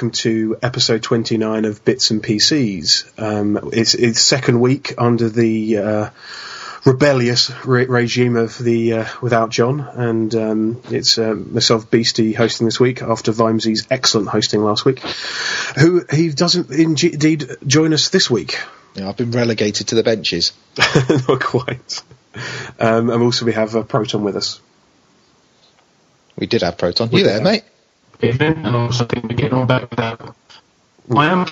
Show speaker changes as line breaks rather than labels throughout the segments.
Welcome to episode 29 of Bits and PCs. Um, it's it's second week under the uh, rebellious re- regime of the uh, without John, and um, it's uh, myself Beastie hosting this week after Vimesy's excellent hosting last week. Who he doesn't indeed join us this week.
Yeah, I've been relegated to the benches.
Not quite. Um, and also we have uh, Proton with us.
We did have Proton. You there, mate?
Evening, and also I think we're getting on back without. I am.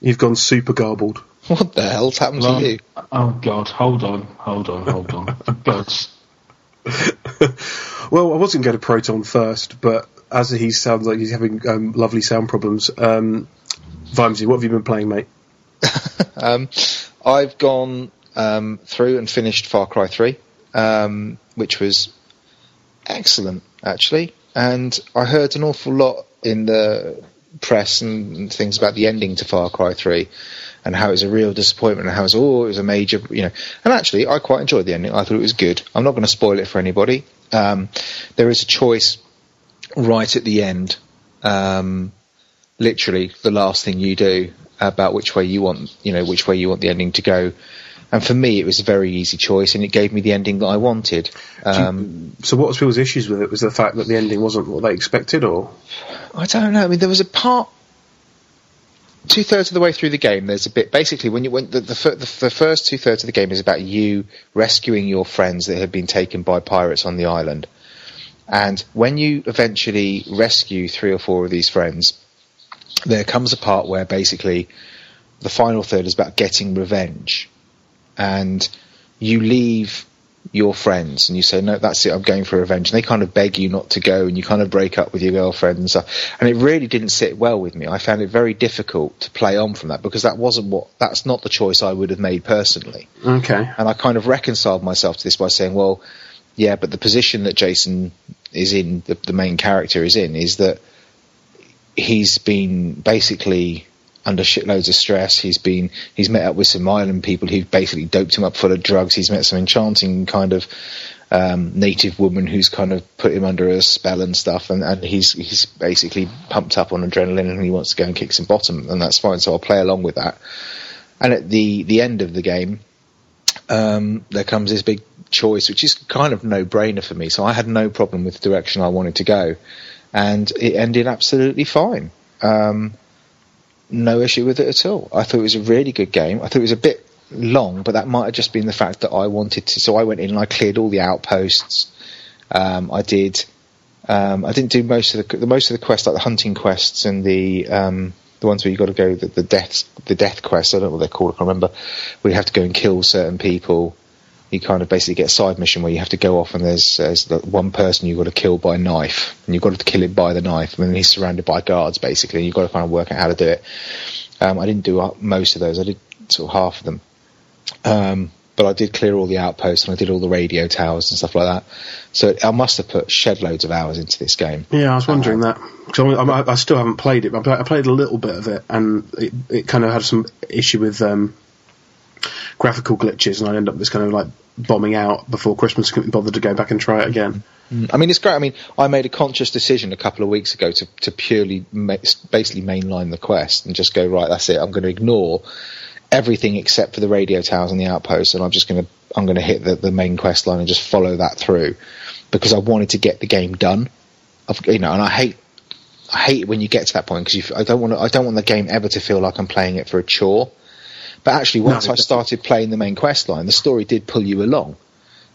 You've gone super garbled.
What the hell's happened
Well,
to you?
Oh God, hold on, hold on, hold on. Gods.
Well, I wasn't going to Proton first, but as he sounds like he's having um, lovely sound problems, um, Vimesy, what have you been playing, mate?
Um, I've gone um, through and finished Far Cry 3, um, which was excellent, actually. And I heard an awful lot in the press and things about the ending to Far Cry 3 and how it was a real disappointment and how it was, oh, it was a major, you know. And actually, I quite enjoyed the ending. I thought it was good. I'm not going to spoil it for anybody. Um, there is a choice right at the end, um, literally the last thing you do about which way you want, you know, which way you want the ending to go. And for me, it was a very easy choice, and it gave me the ending that I wanted. Um,
So, what was people's issues with it? Was the fact that the ending wasn't what they expected, or
I don't know. I mean, there was a part two thirds of the way through the game. There's a bit basically when you when the the, the, the first two thirds of the game is about you rescuing your friends that have been taken by pirates on the island, and when you eventually rescue three or four of these friends, there comes a part where basically the final third is about getting revenge, and you leave your friends and you say, no, that's it, I'm going for revenge. And they kind of beg you not to go and you kind of break up with your girlfriend and stuff. And it really didn't sit well with me. I found it very difficult to play on from that because that wasn't what, that's not the choice I would have made personally.
okay?
And I kind of reconciled myself to this by saying, well, yeah, but the position that Jason is in, the, the main character is in, is that he's been basically under shitloads of stress. He's been he's met up with some island people who've basically doped him up full of drugs. He's met some enchanting kind of um, native woman who's kind of put him under a spell and stuff, and, and he's he's basically pumped up on adrenaline and he wants to go and kick some bottom, and that's fine. So I'll play along with that. And at the the end of the game, um, there comes this big choice, which is kind of no brainer for me. So I had no problem with the direction I wanted to go, and it ended absolutely fine. Um, no issue with it at all. I thought it was a really good game. I thought it was a bit long, but that might have just been the fact that I wanted to. So I went in and I cleared all the outposts. Um, I did. Um, I didn't do most of the, the most of the quests, like the hunting quests and the um, the ones where you got to go the, the death the death quests. I don't know what they're called. I can't remember. We have to go and kill certain people. You kind of basically get a side mission where you have to go off and there's, there's the one person you've got to kill by knife and you've got to kill him by the knife and then he's surrounded by guards basically and you've got to kind of work out how to do it. Um, I didn't do uh, most of those. I did sort of half of them. Um, but I did clear all the outposts and I did all the radio towers and stuff like that. So I must have put shed loads of hours into this game.
Yeah, I was wondering that. 'Cause I, I, I still haven't played it. But I played, I played a little bit of it, and it, it kind of had some issue with um, graphical glitches, and I end up just kind of like bombing out before Christmas. Couldn't bother to go back and try it again. Mm.
I mean, it's great. I mean, I made a conscious decision a couple of weeks ago to, to purely ma- basically mainline the quest and just go, right, that's it. I'm going to ignore everything except for the radio towers and the outposts, and I'm just going to I'm going to hit the, the main quest line and just follow that through because I wanted to get the game done. I've, you know, and I hate I hate when you get to that point because I don't want I don't want the game ever to feel like I'm playing it for a chore. But actually, once I started playing the main quest line, the story did pull you along,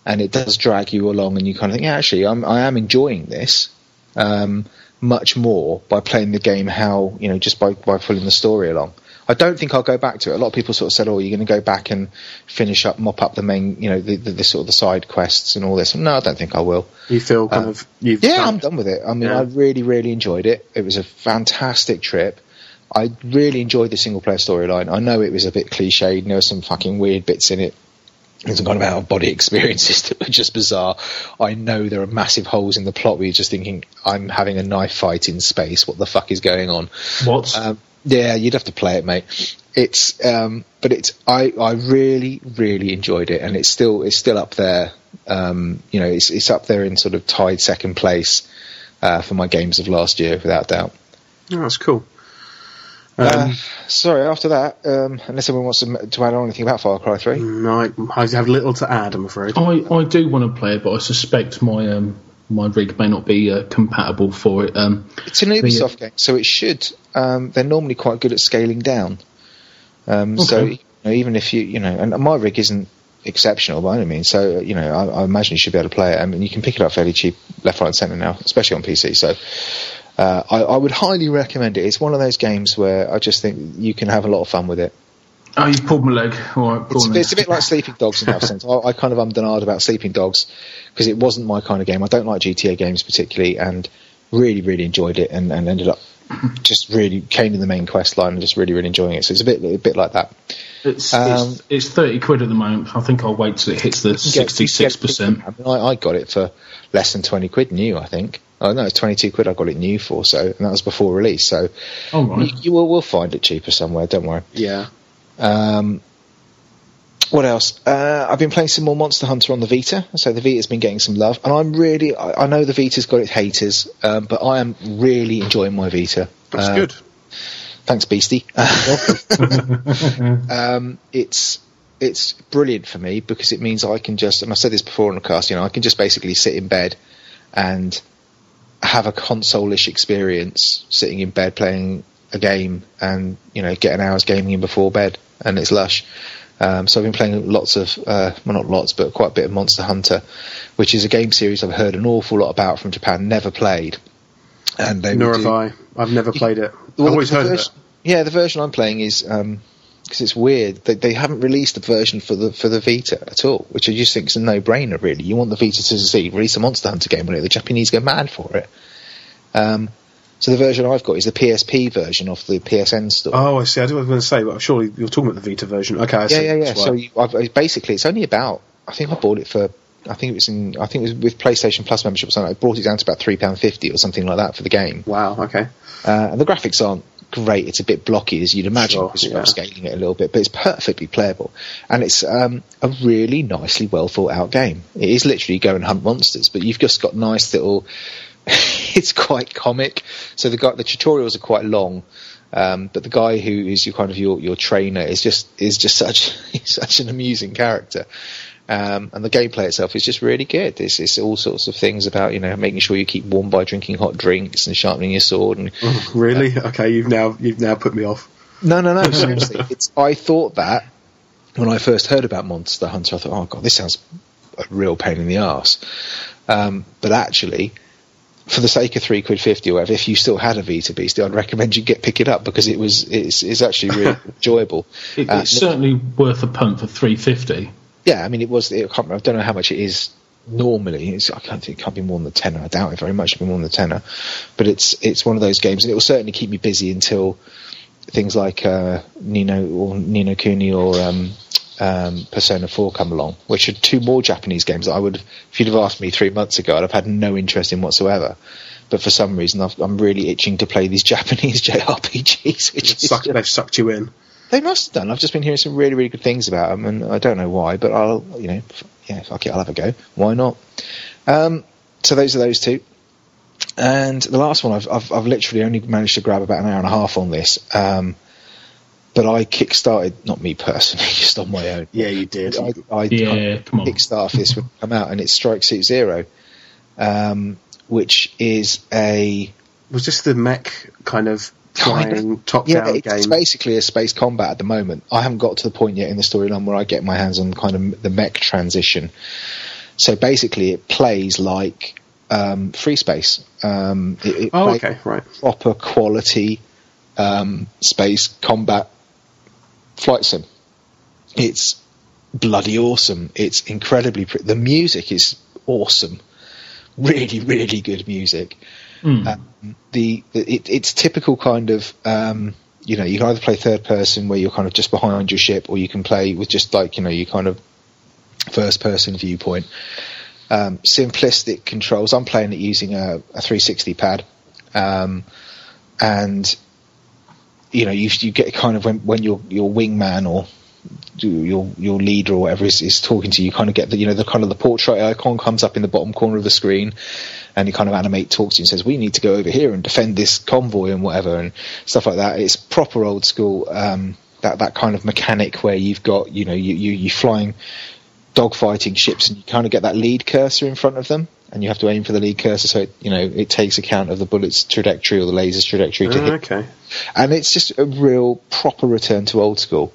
and it does drag you along, and you kind of think, yeah, actually, I'm I am enjoying this um, much more by playing the game how you know just by by pulling the story along. I don't think I'll go back to it. A lot of people sort of said, "Oh, you're going to go back and finish up, mop up the main, you know, the, the, the sort of the side quests and all this." No, I don't think I will.
You feel kind
Uh,
of you've
Yeah,
done-
I'm done with it. I mean,
Yeah.
I really, really enjoyed it. It was a fantastic trip. I really enjoyed the single player storyline. I know it was a bit cliched and there were some fucking weird bits in it. And some kind of out of body experiences that were just bizarre. I know there are massive holes in the plot where you're just thinking, I'm having a knife fight in space. What the fuck is going on?
What?
Um, yeah, you'd have to play it, mate. It's, um, but it's, I, I really, really enjoyed it, and it's still, it's still up there. Um, you know, it's, it's up there in sort of tied second place uh, for my games of last year, without doubt.
Oh, that's cool. Um,
uh, sorry, after that, um, unless anyone wants to, to add on anything about Far Cry 3.
no, I, I have little to add, I'm afraid.
I, I do want to play it, but I suspect my um, my rig may not be uh, compatible for it. Um,
It's an Ubisoft game, so it should. Um, they're normally quite good at scaling down. Um, So you know, even if you, you know, and my rig isn't exceptional by any means, so you know, I, I imagine you should be able to play it. I mean, you can pick it up fairly cheap, left, right, and centre now, especially on PC. So. Uh, I, I would highly recommend it. It's one of those games where I just think you can have a lot of fun with it.
oh, you pulled my leg. Right,
It's, it's a bit like Sleeping Dogs in that sense. I, I kind of and ahed about Sleeping Dogs because it wasn't my kind of game. I don't like GTA games particularly, and really, really enjoyed it, and, and ended up just really came in the main quest line and just really, really enjoying it. So it's a bit, a bit like that.
It's,
Um,
it's it's thirty quid at the moment. I think I'll wait till it hits the
You get-
sixty six percent.
I, mean, I, I got it for less than twenty quid new. I think. Oh no, it's twenty two quid. I got it new for. So and that was before release. So
All right.
you, you will, will find it cheaper somewhere. Don't worry.
Yeah.
Um, what else? Uh, I've been playing some more Monster Hunter on the Vita, so the Vita's been getting some love, and I'm really, I, I know the Vita's got its haters, um, but I am really enjoying my Vita.
That's
Uh,
good.
Thanks, Beastie. um, it's it's brilliant for me because it means I can just, and I said this before on the cast, you know, I can just basically sit in bed and have a console-ish experience, sitting in bed playing a game, and you know, get an hour's gaming in before bed, and it's lush. Um, so I've been playing lots of, uh, well, not lots, but quite a bit of Monster Hunter, which is a game series I've heard an awful lot about from Japan, never played. And they
Nor have
do-
I. I've never played it.
well,
I've always heard of it.
Yeah, the version I'm playing is because it's weird. They, they haven't released a version for the for the Vita at all, which I just think is a no-brainer. Really, you want the Vita to succeed, release a Monster Hunter game on it. The Japanese go mad for it. Um, so the version I've got is the PSP version of the PSN store.
Oh, I see. I was going to say, but surely you're talking about the Vita version. Okay, I
yeah,
see.
yeah, yeah. So you, I've, basically, it's only about. I think I bought it for. I think it was in. I think it was with PlayStation Plus membership or something. I brought it down to about three pound fifty or something like that for the game.
wow. Okay.
Uh, and the graphics aren't great. It's a bit blocky, as you'd imagine,
Sure,
because you're
yeah.
upscaling it a little bit, but it's perfectly playable. And it's um, a really nicely well thought out game. It is literally go and hunt monsters, but you've just got nice little. it's quite comic. So the guy, the tutorials are quite long. Um, but the guy who is your kind of your, your trainer is just is just such such an amusing character, um, and the gameplay itself is just really good. It's, it's all sorts of things about you know making sure you keep warm by drinking hot drinks and sharpening your sword and
Really? Okay. You've now you've now put me off.
no, no, no. Seriously, it's. I thought that when I first heard about Monster Hunter, I thought, oh god, this sounds a real pain in the ass. Um, but actually, for the sake of three quid fifty or whatever, if you still had a Vita Beast, I'd recommend you get pick it up because it was it's, it's actually really enjoyable.
It,
Uh,
it's certainly worth a punt for three fifty.
Yeah, I mean, it was. It, I, I don't know how much it is normally. It's, I can't think it can't be more than the tenner. I doubt it very much. It'll be more than the tenner, but it's it's one of those games, and it will certainly keep me busy until things like uh, Nino or Ni no Kuni or um, um, Persona 4 come along, which are two more Japanese games that I would, if you'd have asked me three months ago, I'd have had no interest in whatsoever. But for some reason, I've, I'm really itching to play these Japanese JRPGs. Which
Suck, they've sucked you in.
They must have done. I've just been hearing some really, really good things about them, and I don't know why, but I'll, you know, yeah, fuck it, I'll have a go. Why not? Um, so those are those two. And the last one, I've, I've, I've literally only managed to grab about an hour and a half on this. Um, but I kick-started, not me personally, just on my own.
Yeah, you did.
I, I,
Yeah, come on.
Kickstart this would come out, and it's Strike Suit Zero, um, which is a
Was this the mech Kind of. Flying top
yeah,
down
it's, it's basically a space combat at the moment. I haven't got to the point yet in the storyline where I get my hands on kind of the mech transition. So basically, it plays like um, FreeSpace. Um, it, it
Oh, okay, right.
proper quality um, space combat flight sim. It's bloody awesome. It's incredibly pretty. The music is awesome. Really, really good music.
Mm.
Um, the it, it's typical kind of um, you know you can either play third person where you're kind of just behind your ship, or you can play with just like you know you kind of first person viewpoint. Um, simplistic controls. I'm playing it using a, a 360 pad, um, and you know you you get kind of when when your your wingman or your your leader or whatever is, is talking to you, you kind of get the you know the kind of the portrait icon comes up in the bottom corner of the screen, and he kind of animate talks to you and says, "We need to go over here and defend this convoy and whatever and stuff like that." It's proper old school. Um, that that kind of mechanic where you've got you know you you you flying dogfighting ships and you kind of get that lead cursor in front of them and you have to aim for the lead cursor so it, you know it takes account of the bullet's trajectory or the laser's trajectory to
Oh,
hit
okay.
and it's just a real proper return to old school.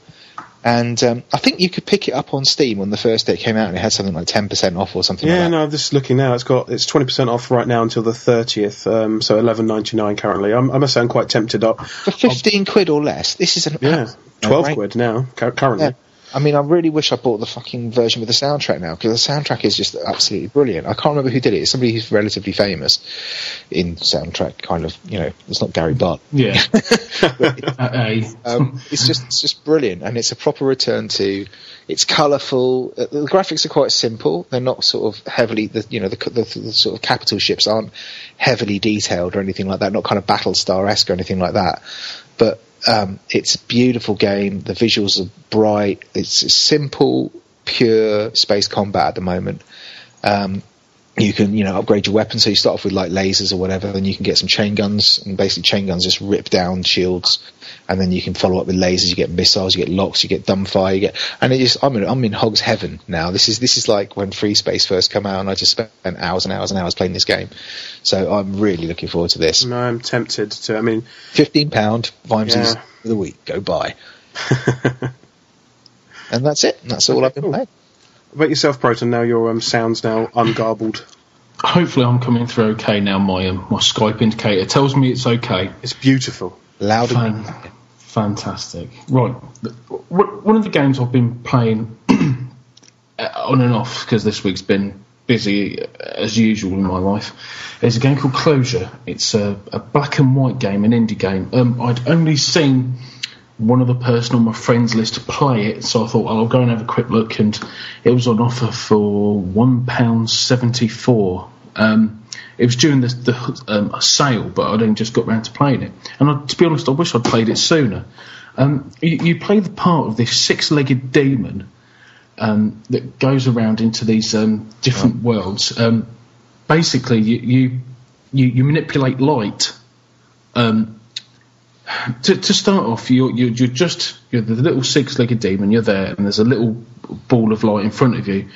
And um, I think you could pick it up on Steam when the first day it came out, and it had something like ten percent off or something.
Yeah,
like that.
no, I'm just looking now. It's got it's twenty percent off right now until the thirtieth. Um, so eleven ninety nine currently. I'm, I must say I'm quite tempted. Up.
for fifteen quid or less. This is an
Yeah, twelve quid now currently.
Yeah. I mean, I really wish I bought the fucking version with the soundtrack now because the soundtrack is just absolutely brilliant. I can't remember who did it. It's somebody who's relatively famous in soundtrack, kind of. You know, it's not Gary Butt.
Yeah. At A.
um, it's just it's just brilliant, and it's a proper return to. It's colourful. Uh, The graphics are quite simple. They're not sort of heavily. The you know the, the, the sort of capital ships aren't heavily detailed or anything like that. Not kind of Battlestar esque or anything like that. But um, it's a beautiful game. The visuals are bright. It's simple, pure space combat at the moment. Um, you can you know upgrade your weapon so you start off with like lasers or whatever then you can get some chain guns and basically chain guns just rip down shields and then you can follow up with lasers. You get missiles you get locks you get dumbfire you get and it just I'm in, I'm in hog's heaven now. This is this is like when FreeSpace first come out and I just spent hours and hours and hours playing this game. So I'm really looking forward to this.
No, I'm tempted to. I mean,
15 pound Vimes's
Yeah.
of the week. Go buy. And that's it. That's all I've been playing
about yourself, Proton. Now your um, sounds now ungarbled.
Hopefully, I'm coming through okay now. My um, my Skype indicator tells me it's okay.
It's beautiful.
loud and
fantastic. Right. One of the games I've been playing on and off because this week's been busy uh, as usual in my life is a game called Closure. It's a, a black and white game, an indie game. Um, I'd only seen one other person on my friends list to play it, so I thought well, I'll go and have a quick look, and it was on offer for one pound seventy four. Um, it was during the, the um, sale, but I'd only just got round to playing it. And I, to be honest, I wish I'd played it sooner. Um, you, you play the part of this six-legged demon um, that goes around into these um, different worlds. Um, basically, you, you you you manipulate light. Um, to, to start off, you're, you're you're just you're the little six-legged demon. You're there, and there's a little ball of light in front of you,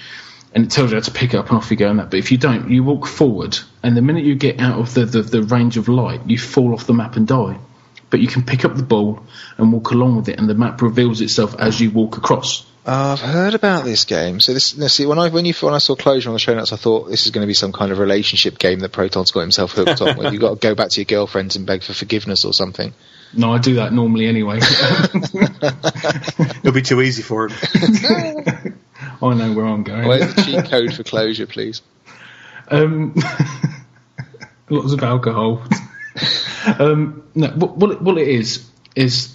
and it tells you how to pick it up and off you go. And that, but if you don't, you walk forward, and the minute you get out of the, the, the range of light, you fall off the map and die. But you can pick up the ball and walk along with it, and the map reveals itself as you walk across.
I've heard about this game. So this, see, when I when you when I saw closure on the show notes, I thought this is going to be some kind of relationship game that Proton's got himself hooked on, where you got to go back to your girlfriends and beg for forgiveness or something.
No, I do that normally anyway.
It'll be too easy for him.
I know where I'm going.
Where's the cheat code for closure, please?
Um, lots of alcohol. um, no, what, what, what it is is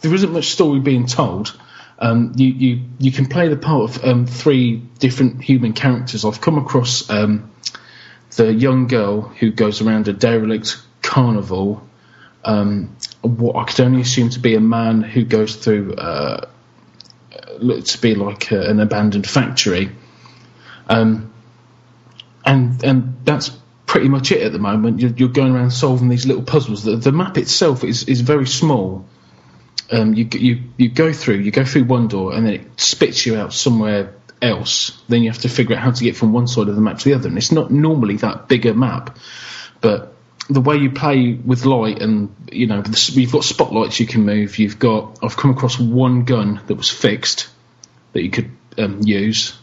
there isn't much story being told. Um, you, you you can play the part of um, three different human characters. I've come across um, the young girl who goes around a derelict carnival. Um, what I could only assume to be a man who goes through uh, to be like a, an abandoned factory. Um, and and that's pretty much it at the moment. You're, you're going around solving these little puzzles. The, the map itself is, is very small. Um, you you you go through you go through one door and then it spits you out somewhere else. Then you have to figure out how to get from one side of the map to the other. And it's not normally that big a map, but the way you play with light and you know you've got spotlights you can move. You've got I've come across one gun that was fixed that you could um, use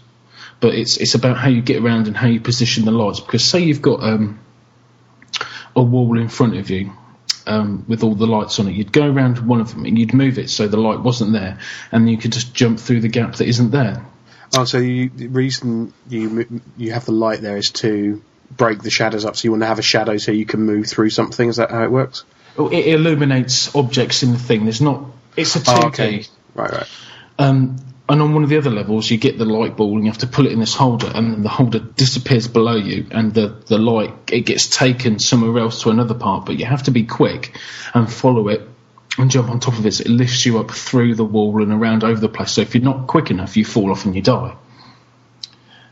but it's it's about how you get around and how you position the lights. Because say you've got um, a wall in front of you um, with all the lights on it, you'd go around one of them and you'd move it so the light wasn't there, and you could just jump through the gap that isn't there.
Oh, so you, the reason you you have the light there is to break the shadows up. So you want to have a shadow so you can move through something. Is that how it works?
Oh, It illuminates objects in the thing. There's not. It's a 2D.
Oh, okay. Right, right.
Um, and on one of the other levels, you get the light ball and you have to pull it in this holder, and then the holder disappears below you, and the, the light it gets taken somewhere else to another part. But you have to be quick and follow it and jump on top of it. So it lifts you up through the wall and around over the place. So if you're not quick enough, you fall off and you die.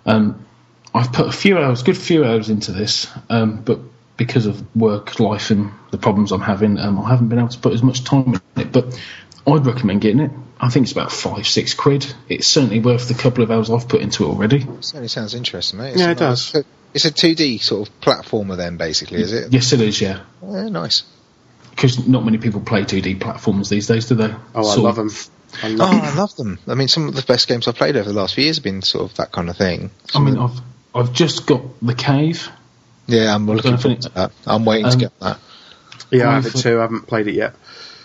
Um, I've put a few hours, good few hours into this, um, but because of work, life, and the problems I'm having, um, I haven't been able to put as much time in it. But I'd recommend getting it. I think it's about five, six quid. It's certainly worth the couple of hours I've put into it already.
Certainly sounds interesting, mate. It's
Yeah,
a
it does.
It's a 2D sort of platformer, then, basically, is it?
Yes, it is. Yeah,
Yeah, nice.
because not many people play 2D platforms these days, do they?
Oh, I love
of-
them. I
Oh,
love 'em.
I love them. I mean, some of the best games I've played over the last few years have been sort of that kind of thing.
I mean, I've I've just got the cave.
yeah, I'm looking
gonna
forward to that. I'm waiting
Um,
to get that.
Yeah, I have
I've-
it too. I haven't played it yet.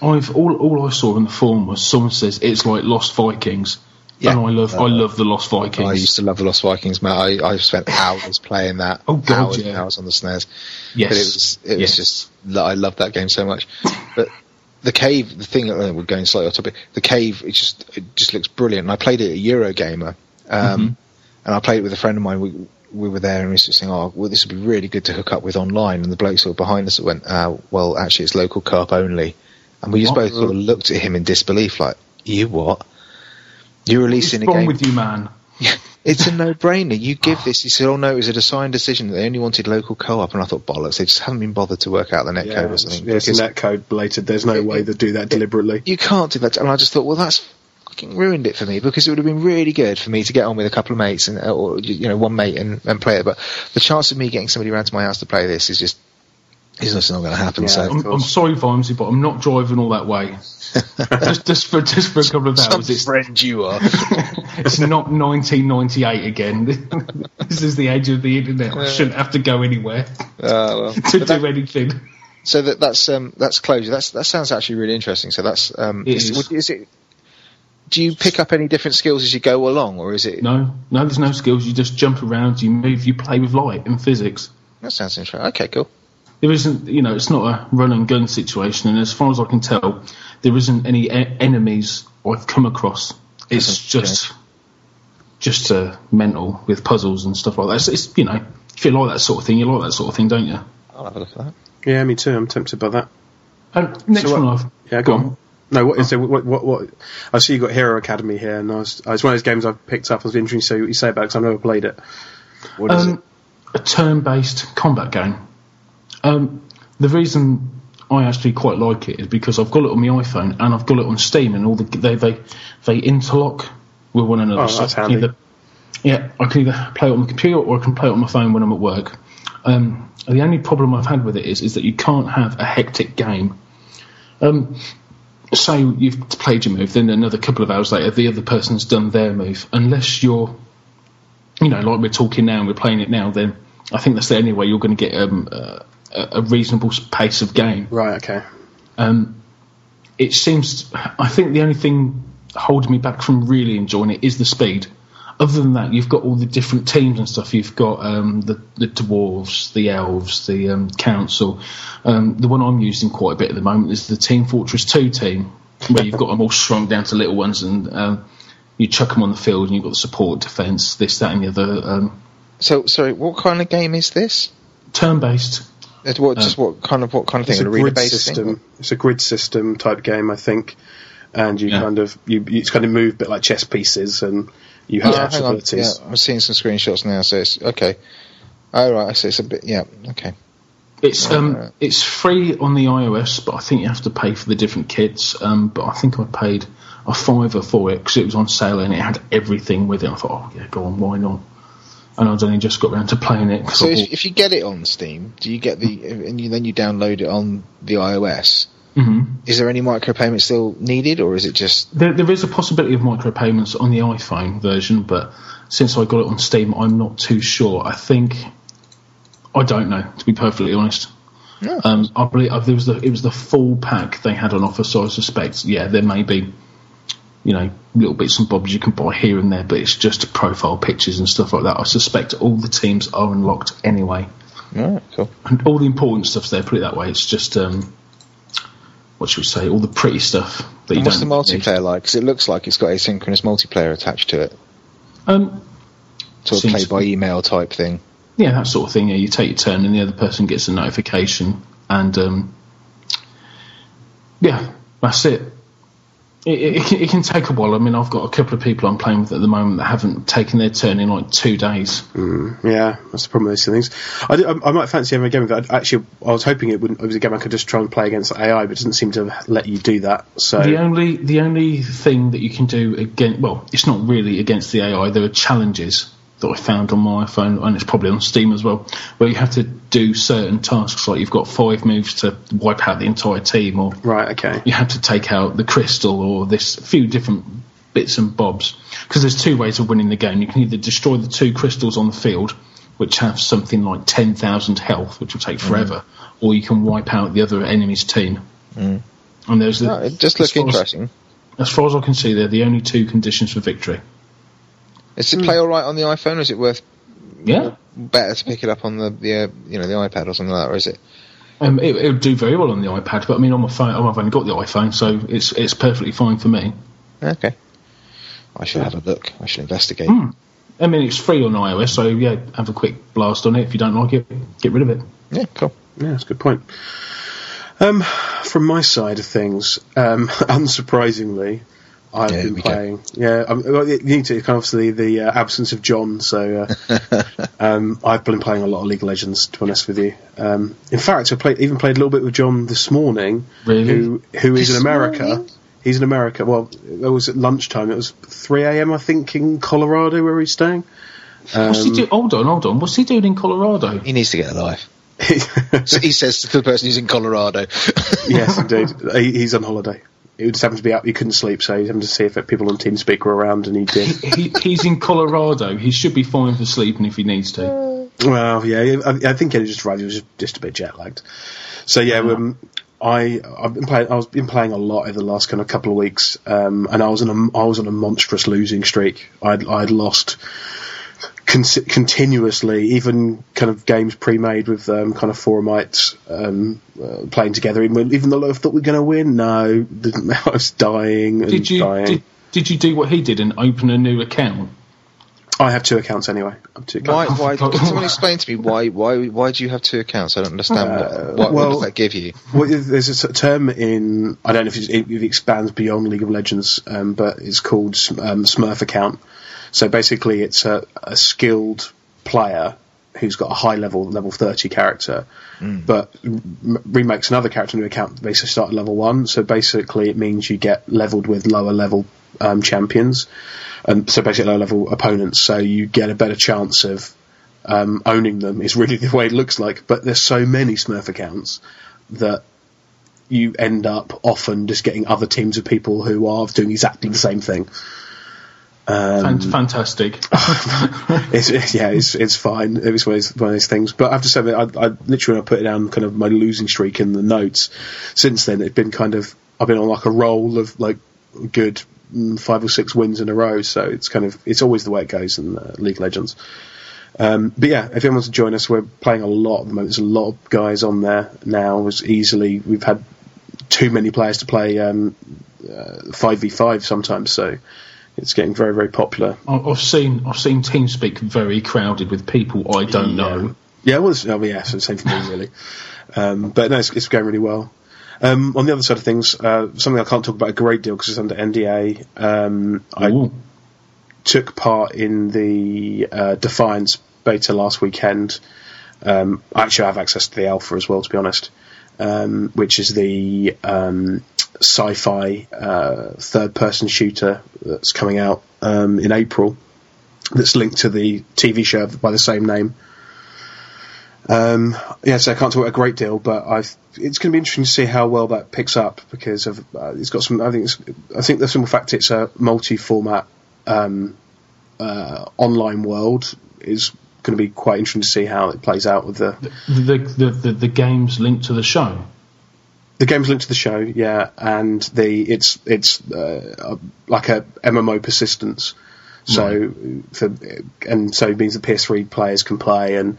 I've all all I saw in the forum was someone says it's like Lost Vikings,
Yeah.
and I love I love the Lost Vikings.
I used to love the Lost Vikings, mate. I, I've spent hours playing that.
Oh, God,
hours
yeah.
and hours on the SNES.
yes,
But it was it
yes.
was just I love that game so much. But the cave, the thing uh, we're going slightly off topic. The cave, it just it just looks brilliant. And I played it at Eurogamer, um,
Mhm.
And I played it with a friend of mine. We we were there and we were saying, "Oh, well, this would be really good to hook up with online." And the bloke sort of behind us went, uh, "Well, actually, it's local co-op only." And we just
What?
both sort of looked at him in disbelief, like, "You what? You're
What's
releasing a
wrong
game
with you, man?
it's a no-brainer. You give this. He said, "Oh no, it was a design decision. They only wanted local co-op." And I thought, bollocks. They just haven't been bothered to work out the netcode
Yeah,
or
it's,
something.
yeah, it's
because
netcode belated. There's no way they do that deliberately.
you can't do that. And I just thought, well, that's fucking ruined it for me because it would have been really good for me to get on with a couple of mates and or you know one mate and, and play it. But the chance of me getting somebody around to my house to play this is just is just not going to happen.
Yeah.
so
I'm, I'm sorry, Vimesy, but I'm not driving all that way. just, just for just for a couple of
some
hours. It's,
friend you are.
it's not 1998 again. this is the age of the internet. I shouldn't have to go anywhere
Uh, well.
to
But that-
do anything.
So that that's um that's closure. That's that sounds actually really interesting. So that's um
It
is,
is.
is it? Do you pick up any different skills as you go along, or is it?
No, no, there's no skills. You just jump around, you move, you play with light and physics.
That sounds interesting. Okay, cool.
There isn't, you know, it's not a run and gun situation, and as far as I can tell, there isn't any e- enemies I've come across. It's
Okay.
just, just uh, mental with puzzles and stuff like that. It's, it's, you know, if you like that sort of thing, you like that sort of thing, don't you?
I'll have a look at that.
Yeah, me too. I'm tempted by that.
And next
So
one I've
Yeah, go on. No, what is so what, what, what, I see you got Hero Academy here, and I was, it's one of those games I've picked up. I was interested to see what you say about it because I've never played it. What is
um, a turn-based combat game. Um, the reason I actually quite like it is because I've got it on my iPhone and I've got it on Steam, and all the they they they interlock with one another.
Oh,
So
that's
I can
handy.
either- yeah, I can either play it on the computer or I can play it on my phone when I'm at work. Um, the only problem I've had with it is is that you can't have a hectic game. Um, say you've played your move, then another couple of hours later, the other person's done their move. Unless you're you know, like we're talking now and we're playing it now, then I think that's the only way you're going to get um, uh, a reasonable pace of game.
Right. Okay.
Um, it seems, I think the only thing holding me back from really enjoying it is the speed. Other than that, you've got all the different teams and stuff. You've got um, the, the dwarves, the elves, the um, council. Um, the one I'm using quite a bit at the moment is the Team Fortress 2 team, where you've got them all shrunk down to little ones and um, you chuck them on the field and you've got the support, defence, this, that, and the other. Um,
So, sorry, what kind of game is this?
turn based.
What, just what kind of what kind of thing?
It's a
An
grid
based
system.
thing?
It's a grid system type game, I think. And you
Yeah.
kind of you, you kind of move a bit like chess pieces, and you have
Oh, hang on. Yeah. I'm seeing some screenshots now. So it's okay. Oh right, so it's a bit. Yeah, okay.
It's um
Right.
it's free on the iOS, but I think you have to pay for the different kits. Um, but I think I paid a fiver for it because it was on sale and it had everything with it. I thought, oh yeah, go on, why not? And I'd only just got around to playing it.
So if, if you get it on Steam, do you get the and you, then you download it on the iOS?
Mhm.
Is there any micropayment still needed, or is it just
There, there is a possibility of micropayments on the iPhone version, but since I got it on Steam, I'm not too sure. I think I don't know, to be perfectly honest.
No.
Um, I believe uh, there was the it was the full pack they had on offer, so I suspect yeah there may be, you know, little bits and bobs you can buy here and there, but it's just profile pictures and stuff like that. I suspect all the teams are unlocked anyway,
Alright, cool.
and all the important stuff's there. Put it that way. It's just um, what should we say? All the pretty stuff that you
And what's the
don't. need.
multiplayer like? Because it looks like it's got asynchronous multiplayer attached to it,
Um,
sort of play by email type thing.
Yeah, that sort of thing. Yeah, you take your turn, and the other person gets a notification, and um, yeah, that's it. It, it, it, can take a while. I mean, I've got a couple of people I'm playing with at the moment that haven't taken their turn in like two days.
Mm, yeah, that's the problem with these things. I, I, I might fancy having a game of it. Actually, I was hoping it wouldn't. It was a game I could just try and play against AI, but it doesn't seem to let you do that. So
the only the only thing that you can do against well, it's not really against the AI. There are challenges that I found on my iPhone, and it's probably on Steam as well, where you have to do certain tasks. Like you've got five moves to wipe out the entire team, or
right, okay,
you have to take out the crystal, or this few different bits and bobs. Because there's two ways of winning the game. You can either destroy the two crystals on the field, which have something like ten thousand health, which will take mm. forever, mm. or you can wipe out the other enemy's team.
Mm.
And there's the,
no, it just looks interesting.
As, as far as I can see, they're the only two conditions for victory.
Is it play all right on the iPhone, or is it worth?
Yeah.
Better to pick it up on the, the uh, you know the iPad or something like that, or is it?
Um, it, it would do very well on the iPad, but I mean on my phone, I've only got the iPhone, so it's it's perfectly fine for me.
Okay. I should have a look. I should investigate.
Mm. I mean, it's free on iOS, so yeah, have a quick blast on it. If you don't like it, get rid of it.
Yeah, cool.
Yeah, that's a good point. Um, from my side of things, um, unsurprisingly, I've yeah, been playing. Go. Yeah, um, well, you need to kind of obviously the uh, absence of John. So uh, um, I've been playing a lot of League of Legends. To be honest with you, um, in fact, I played even played a little bit with John this morning.
Really?
Who who is
this
in America?
Morning?
He's in America. Well, it was at lunchtime. It was three a.m. I think in Colorado where he's staying.
What's he um, do? Hold on, hold on. What's he doing in Colorado?
He needs to get a life. so he says to the person who's in Colorado.
yes, indeed. He's on holiday it just happened to be up. He couldn't sleep, so he happened to see if people on TeamSpeak were around, and he did.
he, he's in Colorado. He should be fine for sleeping if he needs to.
Well, yeah, I, I think he just arrived. He was just, just a bit jet lagged. So yeah, um, I I've been playing. I've been playing a lot over the last kind of couple of weeks, um, and I was on a I was on a monstrous losing streak. I'd I'd lost con- continuously, even kind of games pre-made with um, kind of four mites um, uh, playing together. Even, even though I thought we were going to win, no, I was dying
did you,
dying.
Did, did you do what he did and open a new account?
I have two accounts anyway. Two accounts.
Why? Why? Can someone explain to me why? Why? Why do you have two accounts? I don't understand. Uh, what, what, well, what, does that give you?
Well, there's a term in I don't know if, if it expands beyond League of Legends, um, but it's called um, Smurf account. So basically, it's a, a skilled player who's got a high level, level 30 character, mm. but remakes another character into account basically start at level 1. So basically, it means you get leveled with lower level um, champions, and so basically low level opponents. So you get a better chance of um, owning them, is really the way it looks like. But there's so many Smurf accounts that you end up often just getting other teams of people who are doing exactly the same thing.
Um, Fantastic.
it's, it's, yeah, it's it's fine. It was one of, those, one of those things. But I have to say that I, I literally I put it down kind of my losing streak in the notes. Since then, it's been kind of I've been on like a roll of like good five or six wins in a row. So it's kind of it's always the way it goes in uh, League Legends. Um, but yeah, if anyone wants to join us, we're playing a lot at the moment. There's a lot of guys on there now. As easily, we've had too many players to play um, uh, five v five sometimes. So it's getting very very popular.
I've seen I've seen TeamSpeak very crowded with people I don't
yeah.
know.
Yeah, well, I mean, yeah, so same for me really. Um, but no, it's, it's, going really well. Um, on the other side of things, uh, something I can't talk about a great deal because it's under NDA. Um, I took part in the uh, Defiance beta last weekend. Um, actually, I have access to the alpha as well, to be honest, um, which is the um, sci-fi uh, third-person shooter that's coming out um, in April. That's linked to the TV show by the same name. Um, yeah, so I can't talk a great deal, but I've, it's going to be interesting to see how well that picks up because of, uh, it's got some. I think I think the simple fact it's a multi-format um, uh, online world is going to be quite interesting to see how it plays out with the
the the, the, the games linked to the show.
The game's linked to the show, yeah, and the it's it's uh, like a MMO persistence. So right. for and so it means the PS3 players can play and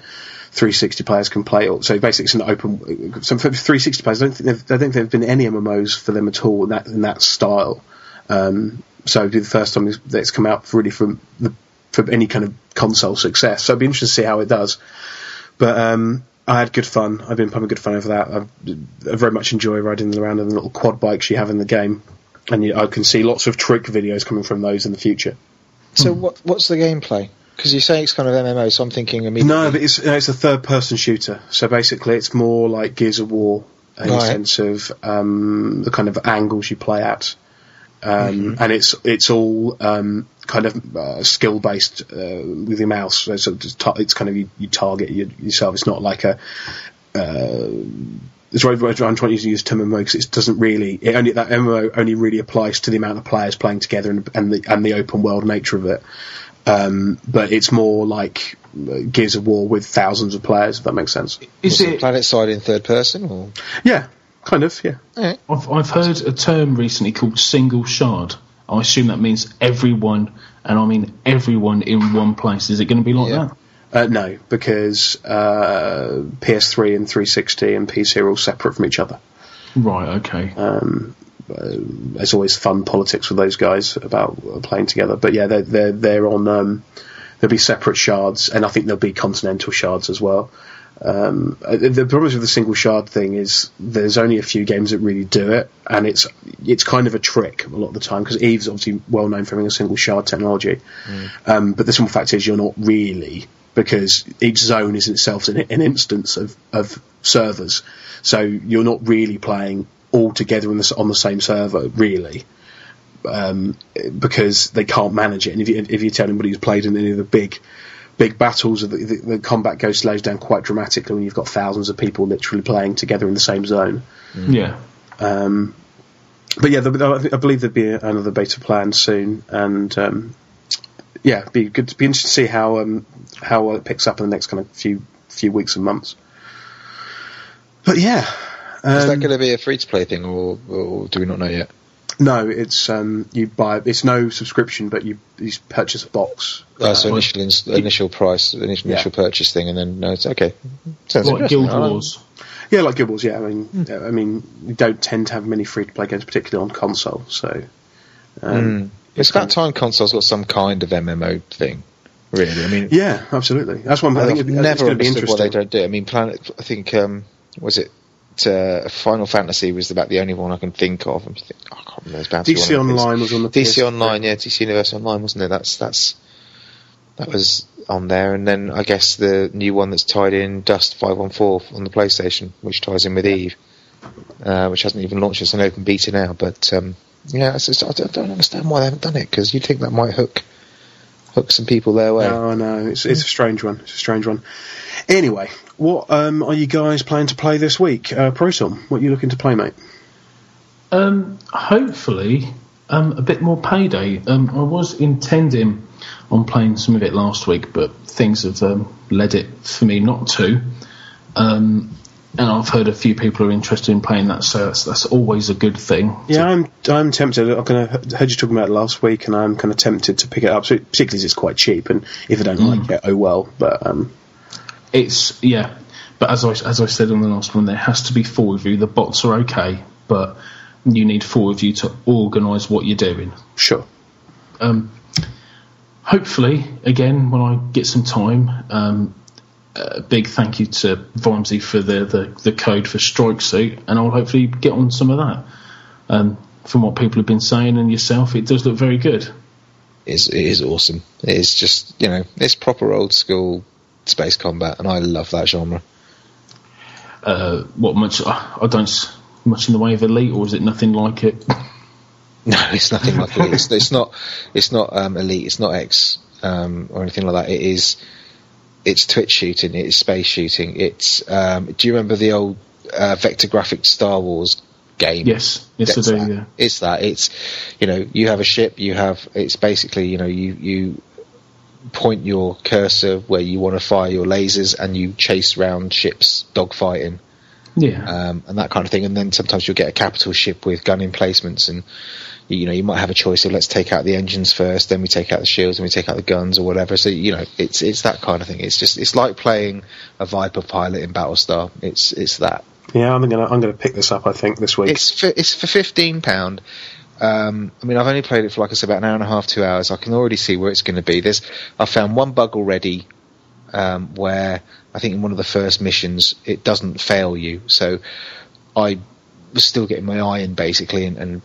360 players can play. So basically, it's an open. So for 360 players, I don't think I don't think there have been any MMOs for them at all in that in that style. Um, so the first time that it's come out really from the, for any kind of console success. So it'd be interesting to see how it does. But um, I had good fun. I've been having good fun over that. I've, I very much enjoy riding around in the little quad bikes you have in the game. and you, I can see lots of trick videos coming from those in the future.
So what what's the gameplay? Because you say it's kind of MMO, so I'm thinking immediately.
No, but it's it's a third person shooter. So basically, it's more like Gears of War in the sense of um, the kind of angles you play at, um, and it's it's all um, kind of uh, skill based uh, with your mouse. So it's, it's kind of you, you target your, yourself. It's not like a uh, it's right, right, I'm trying to use term MMO because it doesn't really. It only that MMO only really applies to the amount of players playing together and, and the and the open world nature of it. Um, but it's more like uh, Gears of War with thousands of players. If that makes sense.
Is
it
it?
planet side in third person or?
Yeah, kind of. Yeah.
I've I've heard a term recently called single shard. I assume that means everyone, and I mean everyone in one place. Is it going to be like
Yeah.
that?
Uh, no, because uh, PS3 and 360 and PC are all separate from each other.
Right. Okay.
Um, uh, there's always fun politics with those guys about playing together. But yeah, they're they're, they're on. Um, there'll be separate shards, and I think there'll be continental shards as well. Um, uh, the problem with the single shard thing is there's only a few games that really do it, and it's it's kind of a trick a lot of the time because Eve's obviously well known for having a single shard technology. Um, but the simple fact is you're not really because each zone is itself an, an instance of, of servers, so you're not really playing all together on the, on the same server really. Um, because they can't manage it, and if you, if you tell anybody who's played in any of the big big battles, the, the, the combat goes slows down quite dramatically when you've got thousands of people literally playing together in the same zone.
Yeah.
Um, but yeah, the, I believe there'd be another beta planned soon, and um, yeah, it'd be good. To be interested to see how um, how it picks up in the next kind of few few weeks and months. But yeah,
Is that
um,
going to be a free to play thing, or, or do we not know yet?
No, it's um, you buy. It's no subscription, but you you purchase a box.
Uh, so initial ins- initial price, initial,
Yeah.
initial purchase thing, and then no, it's okay. Sounds
Like. Guild
I like-
Wars.
Yeah, like Guild Wars. Yeah, I mean, I mean, you don't tend to have many free to play games, particularly on console. So, um,
Mm. It's about time consoles got some kind of MMO thing. Really, I mean,
yeah, absolutely. That's one. I
I've
think it'd it's
never
going be
understood why
interesting.
they don't do it. I mean, Planet. I think um, was it uh, Final Fantasy was about the only one I can think of. I'm think, I can't remember. There's
DC
one of those.
Online was on the
DC
PS3.
Online, yeah, DC Universe Online, wasn't it? That's that's that was on there, and then I guess the new one that's tied in Dust Five One Four on the PlayStation, which ties in with Eve, uh, which hasn't even launched. It's an open beta now, but um, yeah, it's just, I don't, don't understand why they haven't done it because you'd think that might hook hook some people their way.
No, no, it's it's a strange one. It's a strange one. Anyway, what um, are you guys planning to play this week? Uh, Proton, what are you looking to play, mate?
Um, hopefully, um, a bit more payday. Um, I was intending on playing some of it last week, but things have um, led it for me not to. Um, and I've heard a few people are interested in playing that, so that's, that's always a good thing.
Yeah, I'm I'm tempted. I'm gonna heard you talking about it last week, and I'm kind of tempted to pick it up, particularly as it's quite cheap. And if I don't like it, oh well. But um,
It's yeah, but as I as I said on the last one, there has to be four of you. The bots are okay, but you need four of you to organise what you're doing.
sure.
um, hopefully, again, when I get some time, um, a big thank you to Vimesy for the, the, the code for Strike Suit, and I'll hopefully get on some of that. Um, from what people have been saying and yourself, it does look very good.
is it is awesome. It is just you know it's proper old school space combat, and I love that genre.
Uh, what much I don't much in the way of elite, or is it nothing like it?
No, it's nothing like it. It's, it's not. It's not um, elite. It's not X um, or anything like that. It is. It's Twitch shooting. It's space shooting. It's. Um, do you remember the old uh, vector graphic Star Wars game?
yes, yes,
That's
I do.
that.
Yeah.
It's that. It's you know you have a ship. You have. It's basically you know you you point your cursor where you want to fire your lasers and you chase round ships dogfighting
Yeah.
um, and that kind of thing. And then sometimes you'll get a capital ship with gun emplacements, and you, you know you might have a choice of let's take out the engines first, then we take out the shields, and we take out the guns or whatever. So you know it's it's that kind of thing. It's just it's like playing a Viper pilot in Battlestar. It's it's that.
Yeah, I'm gonna I'm gonna pick this up. I think this week.
It's for, it's for fifteen pound. Um, I mean, I've only played it for like I said about an hour and a half, two hours. I can already see where it's going to be. There's I found one bug already um, where I think in one of the first missions it doesn't fail you. So I was still getting my eye in basically and, and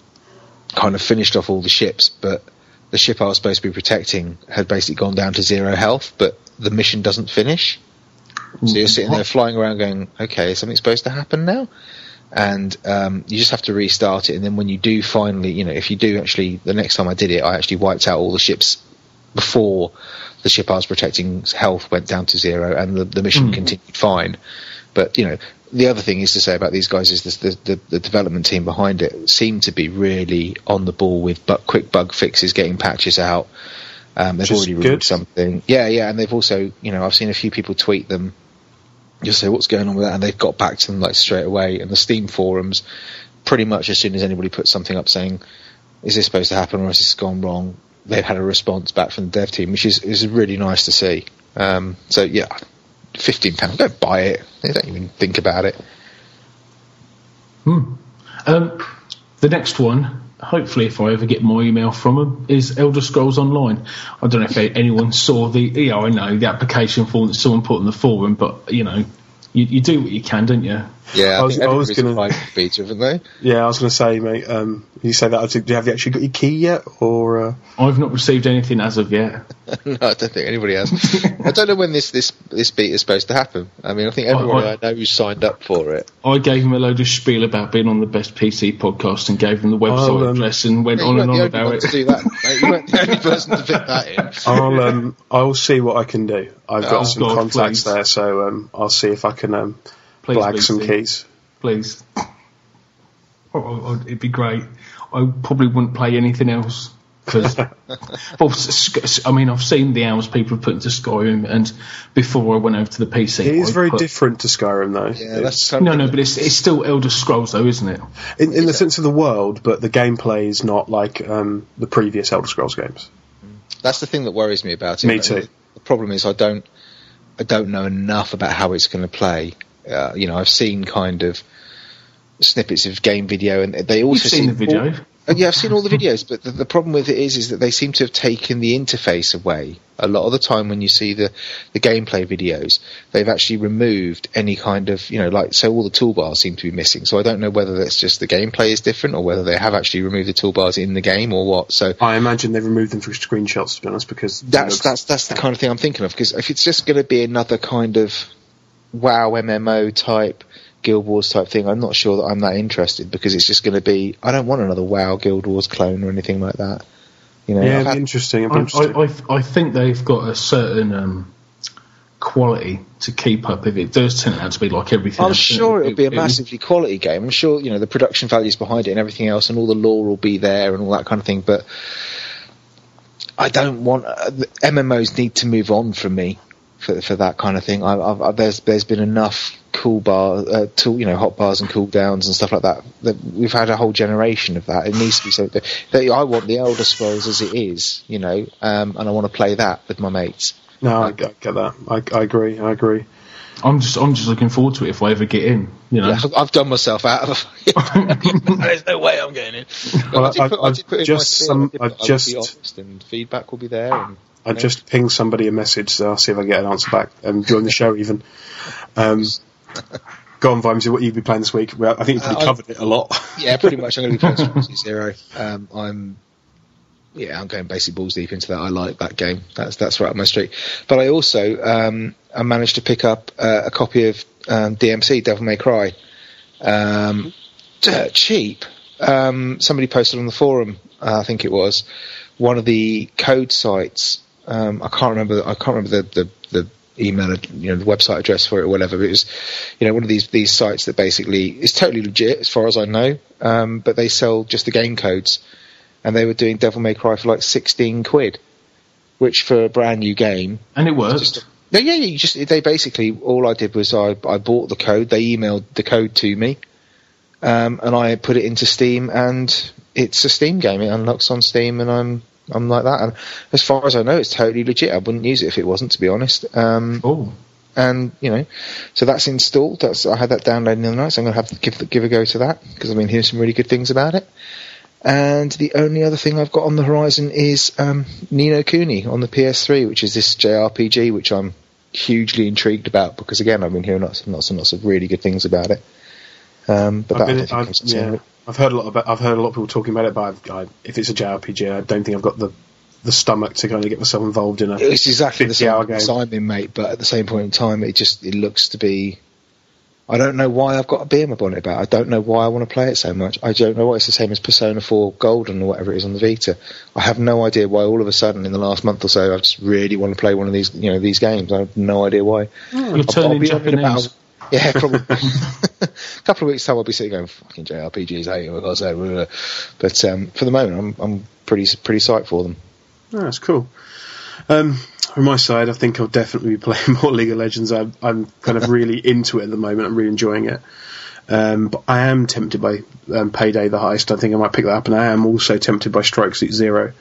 kind of finished off all the ships, but the ship I was supposed to be protecting had basically gone down to zero health, but the mission doesn't finish. So you're sitting there flying around going, okay, is something supposed to happen now? And um, you just have to restart it. And then when you do finally, you know, if you do actually, the next time I did it, I actually wiped out all the ships before the ship I was protecting's health went down to zero and the, the mission continued fine. But, you know, the other thing is to say about these guys is this, the, the, the development team behind it seem to be really on the ball with bu- quick bug fixes, getting patches out. Um, they've already removed something. Yeah, yeah, and they've also, you know, I've seen a few people tweet them. Just say what's going on with that, and they've got back to them like straight away. And the Steam forums, pretty much as soon as anybody puts something up saying, "Is this supposed to happen or has this gone wrong?" They've had a response back from the dev team, which is is really nice to see. Um, so yeah, fifteen pound, don't buy it. They don't even think about it.
Um, the next one, hopefully, if I ever get my email from them, is Elder Scrolls Online. I don't know if anyone saw the, yeah, I know the application form that someone put in the forum, but you know, you, you do what you can, don't you?
Yeah, I,
I was-
think
I was gonna-
applied for beta, haven't they?
Yeah, I was going to say, mate. Um, you say that. Do you have you actually got your key yet, or uh,
I've not received anything as of yet.
no, I don't think anybody has. I don't know when this this this beta is supposed to happen. I mean, I think everyone
I-
I know who's signed up for it.
I gave him a load of spiel about being on the best PC podcast and gave him the website
I'll, um,
address and went
you
on and
weren't
on
the only
about
one to
it.
do that. Mate. You weren't the only person to fit that in.
I'll um, I'll see what I can do. I've got
Oh,
some
God,
contacts
please.
there, so um, I'll see if I can um,
Please,
blag
please
some
do.
keys.
Please. Oh, oh, oh, it'd be great. I probably wouldn't play anything else. Because, well, s- s- I mean, I've seen the hours people have put into Skyrim, and before I went over to the PC,
It is
I
very
put-
different to Skyrim, though.
Yeah, that's
It's-
kind
No,
of
no, but it's it's still Elder Scrolls, though, isn't it?
in, in the sense of the world, but the gameplay is not like um, the previous Elder Scrolls games.
that's the thing that worries me about it.
Me too.
The problem is I don't I don't know enough about how it's going to play. Uh, you know, I've seen kind of snippets of game video, and they also
You've seen the video.
Oh, yeah, I've seen all the videos, but the, the problem with it is, is that they seem to have taken the interface away. A lot of the time, when you see the the gameplay videos, they've actually removed any kind of, you know, like so all the toolbars seem to be missing. So I don't know whether that's just the gameplay is different, or whether they have actually removed the toolbars in the game, or what. So
I imagine they've removed them from screenshots, to be honest, because
that's that's that's the kind of thing I'm thinking of. Because if it's just going to be another kind of WoW MMO type Guild Wars type thing, I'm not sure that I'm that interested because it's just going to be. I don't want another WoW Guild Wars clone or anything like that. You know,
yeah, it'd be
had-
interesting. It'd be
I,
interesting.
I, I, I think they've got a certain um, quality to keep up. If it does turn out to be like everything,
I'm
else,
sure it'll be a massively quality game. I'm sure you know the production values behind it and everything else, and all the lore will be there and all that kind of thing. But I don't want uh, the MMOs need to move on from me for for that kind of thing. I, I've, there's there's been enough cool bar, uh, tool, you know, hot bars and cool downs and stuff like that. That we've had a whole generation of that. It needs to be so. That, that I want the Elder Scrolls as it is, you know, um, and I want to play that with my mates.
no, I, get- get that. I, I agree. I agree.
I'm just I'm just looking forward to it if I ever get in. You know,
Yeah, I've- I've done myself out of. There's no way I'm getting in.
Well,
I did
I-
put- I
I've
put in
just
spiel,
some-
I did put-
I've
I be
just-
honest and feedback will be there. And,
I just ping somebody a message, so I'll see if I get an answer back and join the show even. Um, go on, Vimesy, what you've been playing this week? Well, I think you've
Uh,
covered it a lot.
yeah, pretty much. I'm going to be playing Zero. Um, I'm yeah, I'm going basic balls deep into that. I like that game. That's that's right up my street. But I also um, I managed to pick up uh, a copy of um, DMC Devil May Cry. Um, dirt cheap. Um, somebody posted on the forum. Uh, I think it was one of the code sites. Um, I can't remember. I can't remember the, the, the email, you know, the website address for it or whatever. But it was, you know, one of these these sites that basically is totally legit as far as I know. Um, but they sell just the game codes, and they were doing Devil May Cry for like sixteen quid, which for a brand new game
and it worked.
no, yeah, yeah. You just they basically all I did was I I bought the code. They emailed the code to me, um, and I put it into Steam, and it's a Steam game. It unlocks on Steam, and I'm I'm like that. And as far as I know, it's totally legit. I wouldn't use it if it wasn't, to be honest. Um,
oh,
and you know, so that's installed. That's I had that downloaded the other night, so I'm going to have to give give a go to that because I've been hearing some really good things about it. And the only other thing I've got on the horizon is um, Ni no Kuni on the PS3, which is this JRPG, which I'm hugely intrigued about because again I've been hearing lots and lots and lots of really good things about it. Um, but
I've, been, I've, yeah,
it.
I've heard a lot about. I've heard a lot of people talking about it, but I've, I, if it's a JRPG, I don't think I've got the the stomach to kind of get myself involved in a.
It's exactly the same
hour game.
as I'm in, mate. But at the same point in time, it just it looks to be. I don't know why I've got a bee in my bonnet about. it. I don't know why I want to play it so much. I don't know why it's the same as Persona 4 Golden or whatever it is on the Vita. I have no idea why all of a sudden in the last month or so I just really want to play one of these, you know, these games. I have no idea why.
You're
I'll- I'll
turning
be
Japanese.
about- Yeah, probably. a couple of weeks time, I'll be sitting going fucking JRPGs. Hey, what was that? But um, for the moment, I'm I'm pretty pretty psyched for them.
Oh, that's cool. Um, from my side, I think I'll definitely be playing more League of Legends. I'm, I'm kind of really into it at the moment. I'm really enjoying it. Um, but I am tempted by um, Payday the Heist. I think I might pick that up, and I am also tempted by Strike Suit Zero.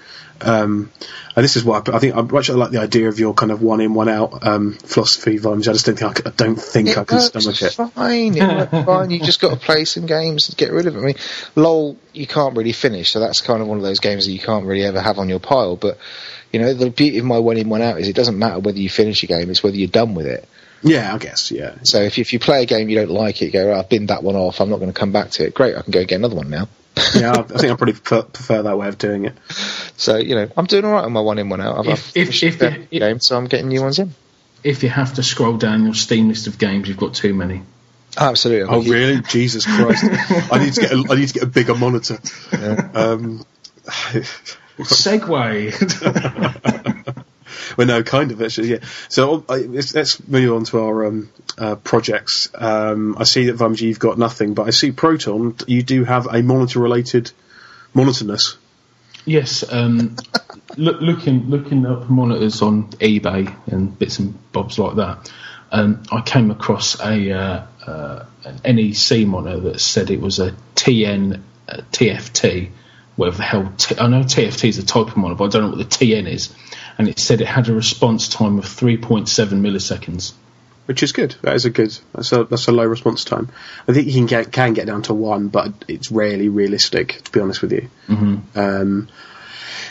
Um, and this is what I, I think. I much like the idea of your kind of one in, one out um, philosophy, Vimes. I just don't think I, c- I don't think I can stomach it.
Fine, it works fine. You just got to play some games and get rid of it. I mean, LOL, you can't really finish, so that's kind of one of those games that you can't really ever have on your pile. But you know, the beauty of my one in, one out is it doesn't matter whether you finish a game; it's whether you're done with it.
Yeah, I guess. Yeah,
So if if you play a game you don't like it, you go, oh, I've binned that one off. I'm not going to come back to it. Great, I can go get another one now.
yeah. I, I think I probably prefer, prefer that way of doing it.
So you know, I'm doing all right on my one in, one out. I've,
If-
I've
if- if-
the
if-
game, so I'm getting new ones in.
If you have to scroll down your Steam list of games, you've got too many.
Absolutely.
Oh, really? Jesus Christ! I need to get a, I need to get a bigger monitor. Um,
Segway.
well, no, kind of actually. Yeah. So I, let's, move on to our um, uh, projects. Um, I see that Vamji, you've got nothing, but I see Proton. You do have a monitor-related monitorness.
yes. Um, look, looking looking up monitors on eBay and bits and bobs like that. Um, I came across a uh, uh, an NEC monitor that said it was a TN uh, TFT, whatever the hell. T- I know TFT is a type of monitor, but I don't know what the TN is. And it said it had a response time of 3.7 milliseconds.
which is good. That is a good. That's a that's a low response time. I think you can get can get down to one, but it's rarely realistic. To be honest with you, mm-hmm. um,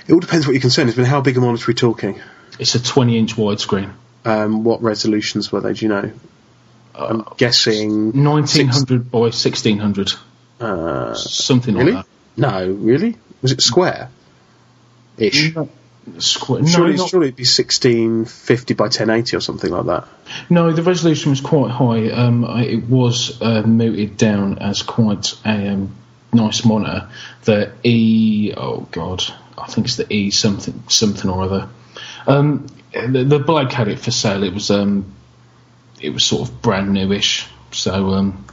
it all depends what your concern is. But how big a monitor are we talking?
It's a 20 inch widescreen.
Um, what resolutions were they? Do you know? I'm guessing
1900 by 1600.
Uh,
Something
really?
like that.
No, really? Was it square? Ish.
that. Squ- no,
Surely,
not-
surely it'd be 1650 by 1080 or something like that.
no, the resolution was quite high. Um, I- it was uh, mooted down as quite a um, nice monitor. The E, oh god, I think it's the E something something or other. Um, the, the bloke had it for sale. It was um, it was sort of brand newish. So um,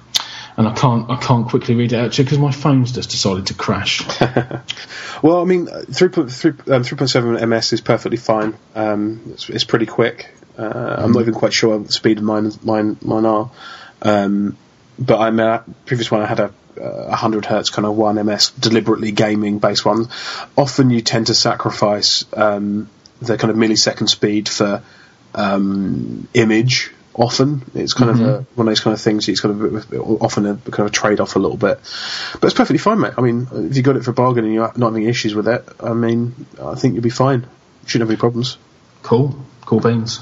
and I can't I can't quickly read it out to you because my phone's just decided to crash.
Well, I mean, 3.3, um, 3.7 ms is perfectly fine. Um, it's, it's pretty quick. Uh, I'm not even quite sure what the speed of mine mine mine are. Um, but I mean, previous one I had a uh, 100 hertz kind of one ms deliberately gaming based one. Often you tend to sacrifice um, the kind of millisecond speed for um, image. Often it's kind of a, one of those kind of things. It's kind of a, often a kind of a trade off a little bit, but it's perfectly fine, mate. I mean, if you got it for a bargain and you're not having issues with it, I mean, I think you'll be fine. Shouldn't have any problems.
cool, cool beans.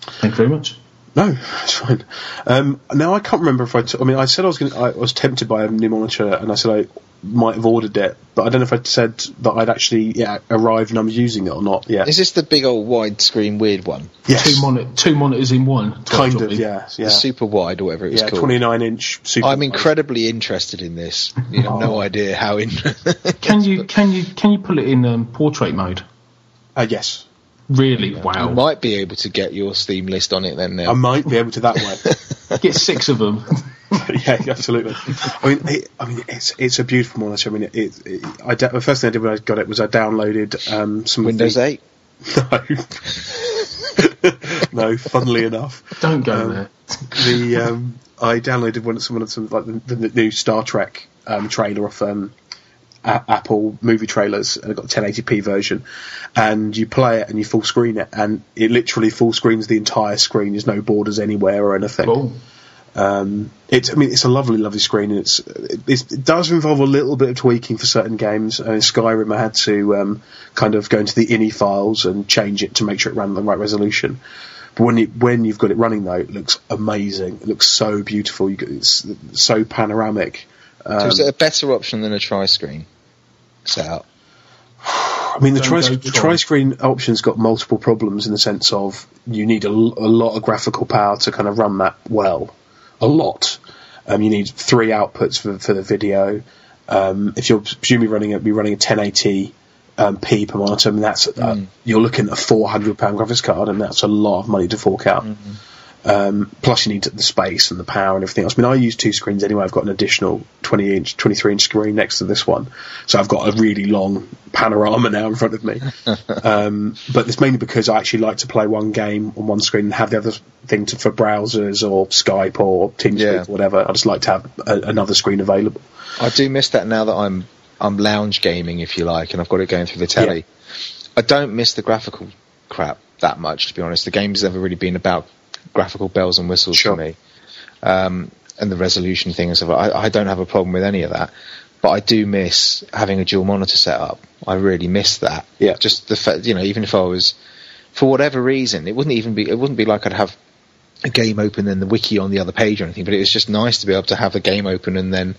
Thank you very much.
No, it's fine. Um, now I can't remember if I. T- I mean, I said I was going. I was tempted by a new monitor, and I said I might have ordered it, but I don't know if I said that I'd actually yeah arrived and I'm using it or not. Yeah,
Is this the big old widescreen weird one?
yes,
Two, moni- two monitors in one.
kind of. Yeah, yeah,
The super wide or whatever it was
yeah.
called.
29 inch. Super
I'm
wide.
incredibly interested in this. You have no idea how in.
Can you can you can you pull it in um, portrait mode?
Uh, yes,
Really?
You
Wow.
might be able to get your Steam list on it then now.
I might be able to that way.
Get six of them.
yeah, absolutely. I mean, it, I mean, it's it's a beautiful monitor. I mean, it. it, it I da- the first thing I did when I got it was I downloaded um, some
Windows
the,
8?
No, no. Funnily enough,
Don't go
Um,
there.
the um, I downloaded one some of some like the, the new Star Trek um, trailer off um, a- Apple movie trailers, and I've got the 1080p version. And you play it and you full screen it, and it literally full screens the entire screen. There's no borders anywhere or anything.
Cool.
Um, it's, I mean, it's a lovely, lovely screen, and it's, it's it does involve a little bit of tweaking for certain games. Uh, in Skyrim, I had to um, kind of go into the INI files and change it to make sure it ran the right resolution. But when you, when you've got it running though, it looks amazing. It looks so beautiful. You it's so panoramic.
So is it a better option than a tri-screen setup?
I mean, the,
Don't
tri-
go
the
tri.
tri-screen option's got multiple problems in the sense of you need a lot of graphical power to kind of run that well. A lot. Um, you need three outputs for, for the video. Um, if you're presumably running it, be running a 1080 um, p per monitor, I mean, that's uh, you're looking at a 400 pound graphics card, and that's a lot of money to fork out. Um, plus, you need the space and the power and everything else. I mean, I use two screens anyway. I've got an additional 20 inch, 23 inch screen next to this one, so I've got a really long panorama now in front of me. um, but it's mainly because I actually like to play one game on one screen and have the other thing to, for browsers or Skype or TeamSpeak
Yeah.
or whatever. I just like to have a, another screen available.
I do miss that now that I'm I'm lounge gaming, if you like, and I've got it going through the telly. I don't miss the graphical crap that much, to be honest. The game's never really been about graphical bells and whistles
Sure.
for me, um, and the resolution thing and stuff. I, I don't have a problem with any of that, but I do miss having a dual monitor set up. I really miss that.
Yeah.
Just the fact, you know, even if I was, for whatever reason, it wouldn't even be. It wouldn't be like I'd have a game open and the wiki on the other page or anything, but it was just nice to be able to have the game open and then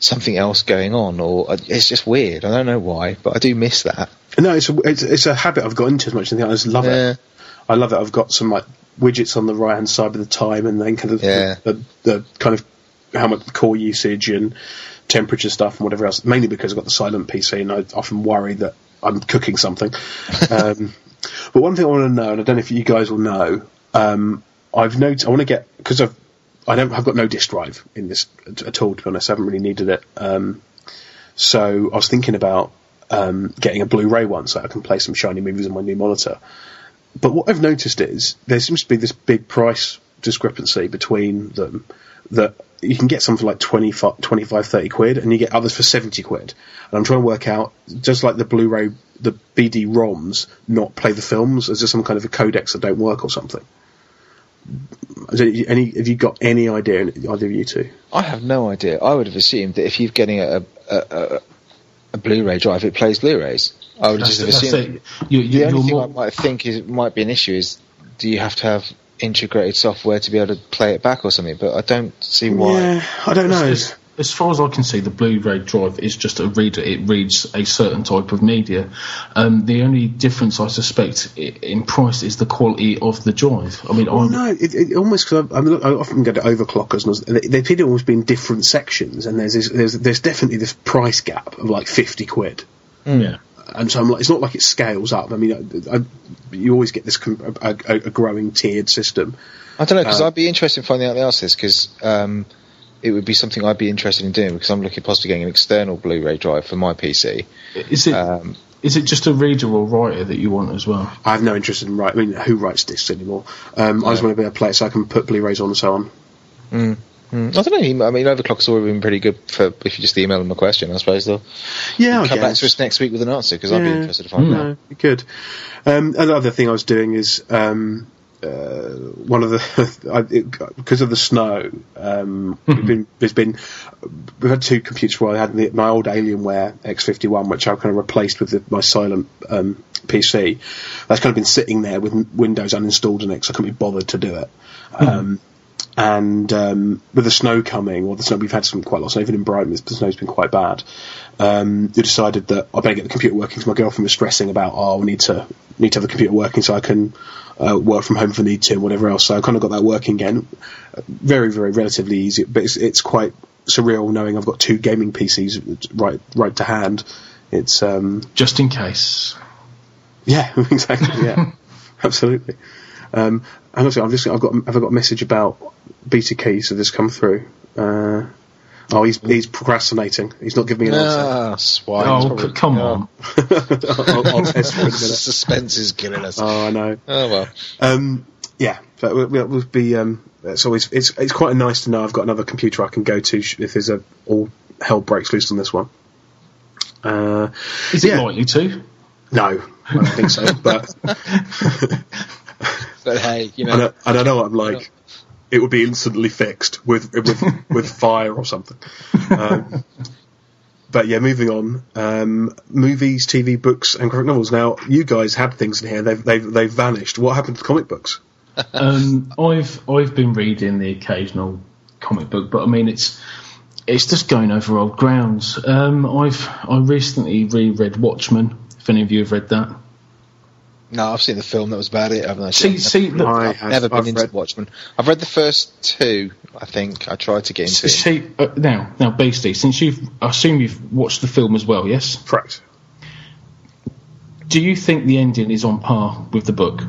something else going on, or uh, it's just weird. I don't know why, but I do miss that.
No, it's a, it's, it's a habit I've got into as much as anything. I just love
Yeah.
it. I love it. I've got some like widgets on the right hand side with the time and then kind of
Yeah.
the, the, the kind of how much core usage and temperature stuff and whatever else. Mainly because I've got the silent PC and I often worry that I'm cooking something. um, but one thing I want to know, and I don't know if you guys will know, um, I've noticed I want to get because I've I don't I've got no disk drive in this at, at all. To be honest, I haven't really needed it. Um, so I was thinking about um, getting a Blu-ray one so I can play some shiny movies on my new monitor. But what I've noticed is there seems to be this big price discrepancy between them that you can get some for like 25, 25 30 quid and you get others for 70 quid. And I'm trying to work out, just like the Blu-ray, the BD ROMs not play the films, is there some kind of a codecs that don't work or something? Any, have you got any idea, either of you two?
I have no idea. I would have assumed that if you're getting a a, a, a Blu-ray drive, it plays Blu-rays. I would
That's,
just have assumed.
it. You, you,
The only thing
more,
I might think is might be an issue is do you have to have integrated software to be able to play it back or something? But I don't see why.
Yeah, I don't know.
as, as far as I can see, the Blu-ray drive is just a reader. It reads a certain type of media. Um, the only difference, I suspect, in price is the quality of the drive. I mean,
Well,
I'm,
no, it, it almost because I, I, mean, I often go to overclockers, and they, they appear to almost be in different sections, and there's this, there's there's definitely this price gap of like fifty quid,
yeah.
And so I'm like, it's not like it scales up. I mean, I, I, you always get this com- a, a, a growing tiered system.
I don't know because
Uh,
I'd be interested in finding out the answer to this because um, it would be something I'd be interested in doing because I'm looking possibly getting an external Blu-ray drive for my PC.
Is it is
Um,
it just a reader or writer that you want as well?
I have no interest in write. I mean, who writes discs anymore? Um, I just want to be able to play it so I can put Blu-rays on and so on.
mm, I don't know. I mean, Overclock's already been pretty good for if you just email them a question. I suppose they'll
Yeah,
come back to us next week with an answer because I'd be interested to find out.
No, good. Um, another thing I was doing is um, uh, one of the because of the snow. Um, we've been, there's been we've had two computers where I had the, my old Alienware X51, which I've kind of replaced with the, my silent um, PC. That's kind of been sitting there with Windows uninstalled in it, so I couldn't be bothered to do it. Um, and um, with the snow coming, or the snow, we've had some quite a lot of snow, even in Brighton, the snow's been quite bad. Um, we decided that I better get the computer working because my girlfriend was stressing about, oh, we need to need to have the computer working so I can uh, work from home if I need to and whatever else. So I kind of got that working again. Very, very relatively easy, but it's, it's quite surreal knowing I've got two gaming PCs right right to hand. It's um,
Just in case.
yeah, exactly. Yeah, absolutely. Um, and also, I've just I've got have I got a message about beta keys that has come through. Uh, oh, he's he's procrastinating. He's not giving me an answer.
Ah, swine.
oh,
probably-
come
oh.
on.
I'll, I'll test for it a minute.
Suspense is killing us.
Oh, I know.
Oh well.
Um, yeah, but we'll, we'll we'll be. Um, it's always it's it's quite nice to know I've got another computer I can go to if there's a all hell breaks loose on this one. Uh,
Is it
yeah.
likely to?
no, I don't think so. But
But hey, you know,
I don't, I don't know what I'm like. It would be instantly fixed with with with fire or something. Um, but yeah, moving on. Um, movies, TV, books, and graphic novels. Now, you guys had things in here. They've they've they've vanished. What happened to comic books?
um, I've I've been reading the occasional comic book, but I mean it's it's just going over old grounds. Um, I've I recently reread Watchmen. If any of you have read that,
No, I've seen the film that was about it. Haven't I?
see see look,
I
I've never been
I've
into
read-
Watchmen. I've read the first two. I think I tried to get into it.
see uh, now now Beastie. Since you've I assume you've watched the film as well, yes?
Correct.
Do you think the ending is on par with the book?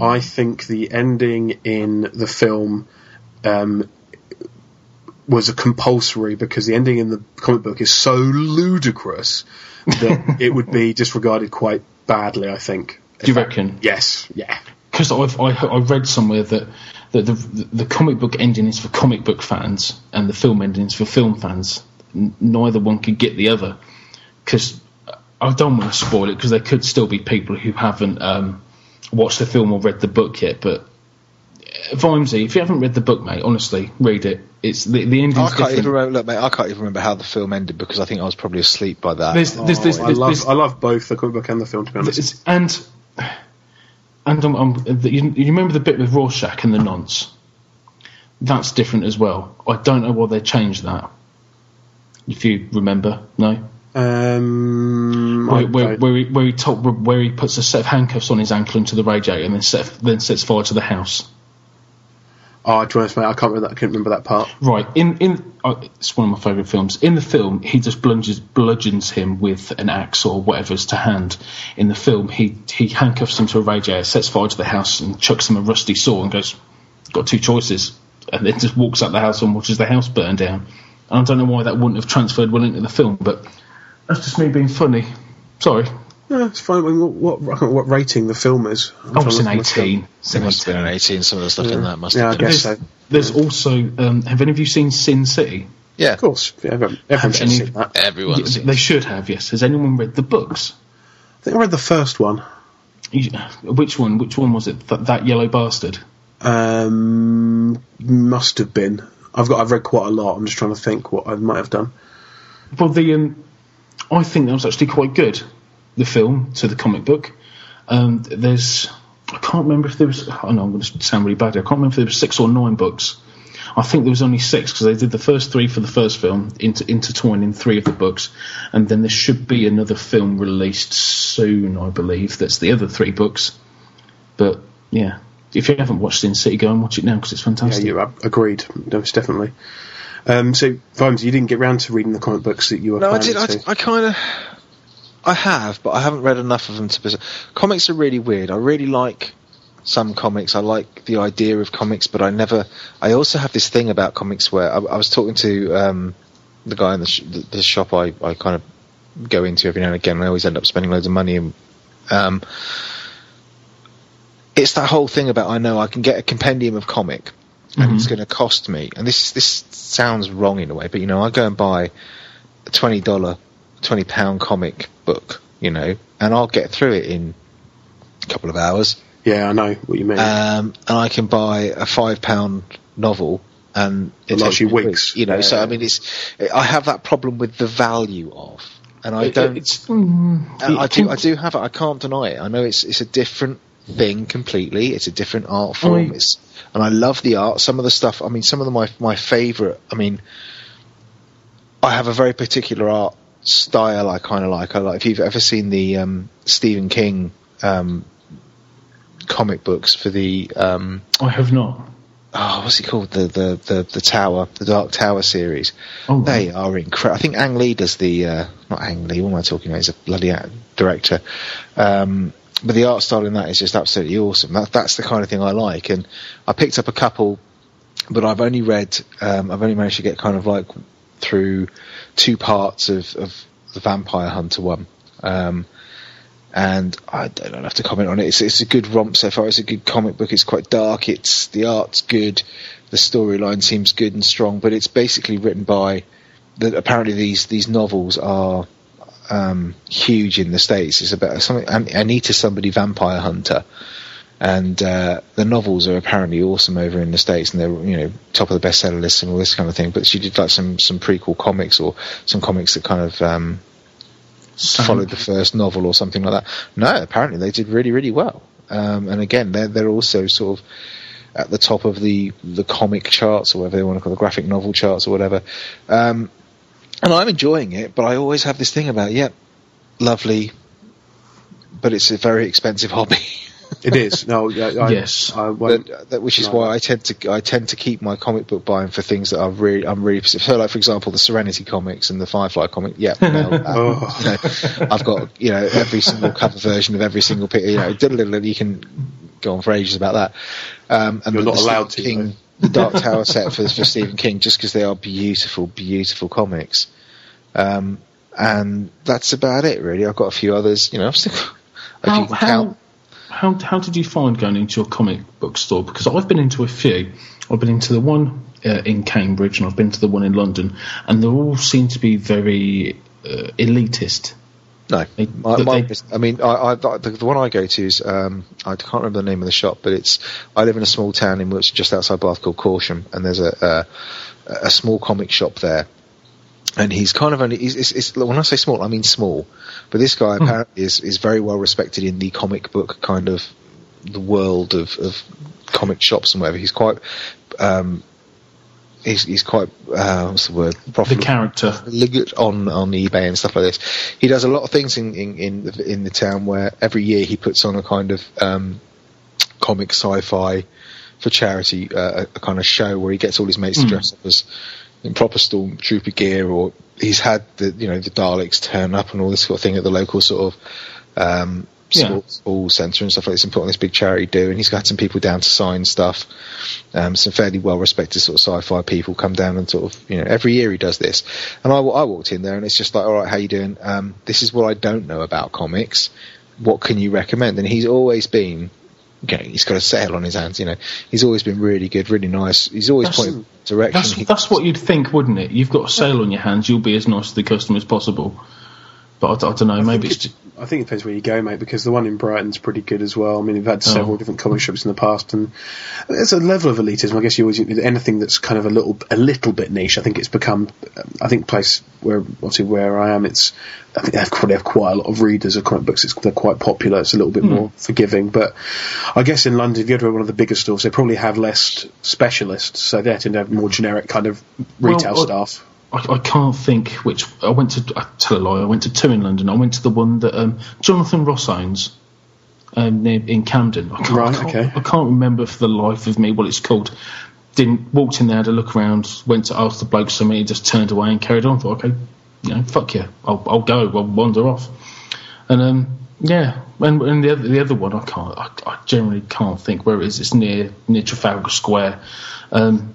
I think the ending in the film um, was a compulsory because the ending in the comic book is so ludicrous that it would be disregarded quite badly. I think.
Do you reckon?
Yes. Yeah.
because I've I, I read somewhere that that the the comic book ending is for comic book fans and the film ending is for film fans. N- neither one could get the other because I don't want to spoil it because there could still be people who haven't um, watched the film or read the book yet. But Vimesy, if you haven't read the book, mate, honestly, read it. It's the the ending's
I can't
different.
even remember. Look, mate, I can't even remember how the film ended because I think I was probably asleep by that.
There's, there's, there's,
Oh, I
there's,
love
there's-
I love both the comic book and the film. To be honest.
And and um, um, the, you, you remember the bit with Rorschach and the nonce? That's different as well. I don't know why they changed that. If you remember, no,
Um,
where, where, where, he, where he told, where he puts a set of handcuffs on his ankle into the radiator and then set, then sets fire to the house.
Oh, to be honest, mate, I can't remember that. I can't remember that part.
Right in in uh, it's one of my favourite films. In the film, he just bludgeons, bludgeons him with an axe or whatever's to hand. In the film, he he handcuffs him to a radiator, sets fire to the house, and chucks him a rusty saw and goes, "Got two choices," and then just walks out the house and watches the house burn down. And I don't know why that wouldn't have transferred well into the film, but that's just me being funny. Sorry,
No, it's fine. I mean, what, what what rating the film is? I'm
I was
trying
an
to look at my
eighteen.
It must have been an 18. Some of the stuff in that must
Yeah, I
have been.
guess
There's,
so.
there's also um, have any of you seen Sin City?
Yeah,
Of course, yeah, everyone, everyone
Have
should
any-
see that.
everyone's
Yeah,
seen
they should have. Yes. Has anyone read the books?
I think I read the first one.
You- Which one? Which one was it? Th- that yellow bastard.
Um, must have been. I've got. I've read quite a lot. I'm just trying to think what I might have done.
Well, the um, I think that was actually quite good. The film to the comic book. Um, there's I can't remember if there was. I know I'm going to sound really bad. here. I can't remember if there was six or nine books. I think there was only six because they did the first three for the first film, inter- intertwined in three of the books, and then there should be another film released soon, I believe. That's the other three books. But yeah, if you haven't watched Sin City, go and watch it now because it's
Yeah,
fantastic.
you uh, agreed. Most definitely. Um, so, Vimes, you didn't get round to reading the comic books that you were
No, I
planning
did. I. I kind of, I have, but I haven't read enough of them to. Comics are really weird. I really like some comics. I like the idea of comics, but I never. I also have this thing about comics where I, I was talking to um, the guy in the, sh- the, shop I, I kind of go into every now and again. and I always end up spending loads of money. And, um, it's that whole thing about I know I can get a compendium of comic and it's going to cost me. And this this sounds wrong in a way, but you know, I go and buy a twenty dollar, twenty pound comic book, you know, and I'll get through it in a couple of hours.
Yeah, I know what you mean.
Um, and I can buy a five pound novel and it
It'll
takes
you
me a
weeks.
You know, so I mean, it's I have that problem with the value of, and I
It-
don't.
it's, mm,
And I
it
do, I do have it. I can't deny it. I know it's it's a different thing completely. It's a different art form.
I-
it's, and I love the art. Some of the stuff. I mean, some of the, my my favorite. I mean, I have a very particular art style. I kind of like. I like. If you've ever seen the um, Stephen King um, comic books for the um,
I have not.
oh, what's it called? The the the the Tower, the Dark Tower series.
Oh, right.
They are incredible. I think Ang Lee does the uh, not Ang Lee. What am I talking about? He's a bloody director. Um, but the art style in that is just absolutely awesome. That, that's the kind of thing I like. And I picked up a couple, but I've only read. Um, I've only managed to get kind of like through two parts of, of the Vampire Hunter one. Um, and I don't have to comment on it. It's, it's a good romp so far. It's a good comic book. It's quite dark. It's the art's good. The storyline seems good and strong, but it's basically written by. Apparently, these these novels are um, huge in the states. It's about something. An- Anita somebody vampire hunter, and uh, the novels are apparently awesome over in the states, and they're you know top of the bestseller list and all this kind of thing. But she did like some some prequel comics or some comics that kind of um, followed the first novel or something like that. No, apparently they did really, really well. um, and again, they're they're also sort of at the top of the the comic charts or whatever they want to call the graphic novel charts or whatever. Um, and I'm enjoying it, but I always have this thing about, yep, lovely, but it's a very expensive hobby.
It is. No, I, I,
Yes.
I won't-
that, that, which is
No.
why I tend to I tend to keep my comic book buying for things that are really I'm really so like for example the Serenity comics and the Firefly comic yeah no, that,
Oh.
you know, I've got you know every single cover version of every single pic you know diddle-diddle, you can go on for ages about that um, and
You're
the
not
Stephen
allowed to,
King, the Dark Tower set for, for Stephen King just because they are beautiful beautiful comics um, and that's about it really I've got a few others you know I've still if
How,
can
how,
count
how, how did you find going into a comic book store? Because I've been into a few. I've been into the one uh, in Cambridge and I've been to the one in London, and they all seem to be very uh, elitist.
No,
They-
my, my,
they-
I mean, I, I, the, the one I go to is um, I can't remember the name of the shop, but it's I live in a small town in which just outside Bath called Corsham, and there's a a, a small comic shop there, and he's kind of only he's, it's, it's, when I say small, I mean small, but this guy apparently is is very well respected in the comic book kind of the world of, of comic shops and whatever. He's quite. Um, He's, he's quite uh, what's the word?
The character.
On on eBay and stuff like this. He does a lot of things in in in the, in the town where every year he puts on a kind of um, comic sci-fi for charity, uh, a, a kind of show where he gets all his mates to dress up as in proper stormtrooper gear, or he's had the you know the Daleks turn up and all this sort of thing at the local sort of um,
Yeah.
sports hall centre and stuff like this, and put on this big charity do. And he's got some people down to sign stuff. Um, some fairly well respected sort of sci-fi people come down and sort of you know every year he does this. And I, I walked in there and it's just like, all right, how you doing? Um, this is what I don't know about comics. What can you recommend? And he's always been. You know, he's got a sale on his hands, you know. He's always been really good, really nice. He's always
That's-
pointing direction.
That's, that's what you'd think, wouldn't it? You've got a sale on your hands, you'll be as nice to the customer as possible. But I, don't know, maybe it's just.
I think it depends where you go, mate, because the one in Brighton's pretty good as well. I mean, we've had several
Oh.
different comic shops in the past, and there's a level of elitism. I guess you always anything that's kind of a little, a little bit niche. I think it's become. I think place where obviously where I am, it's. I think they have, they have quite a lot of readers of comic books. It's, they're quite popular. It's a little bit more forgiving, but I guess in London, if you go to one of the bigger stores, they probably have less specialists, so they tend to have more generic kind of retail
Well, uh,
staff.
I, I can't think which. I went to. I tell a lie. I went to two in London. I went to the one that um, Jonathan Ross owns um, near, in Camden. I can't,
Right,
I can't,
okay.
I can't remember for the life of me what it's called. Didn't walked in there, had a look around, went to ask the bloke something, he just turned away and carried on. Thought, okay, you know, fuck yeah, I'll, I'll go, I'll wander off. And um, yeah, and, and the other the other one, I can't, I, I generally can't think where it is. It's near near Trafalgar Square. Um,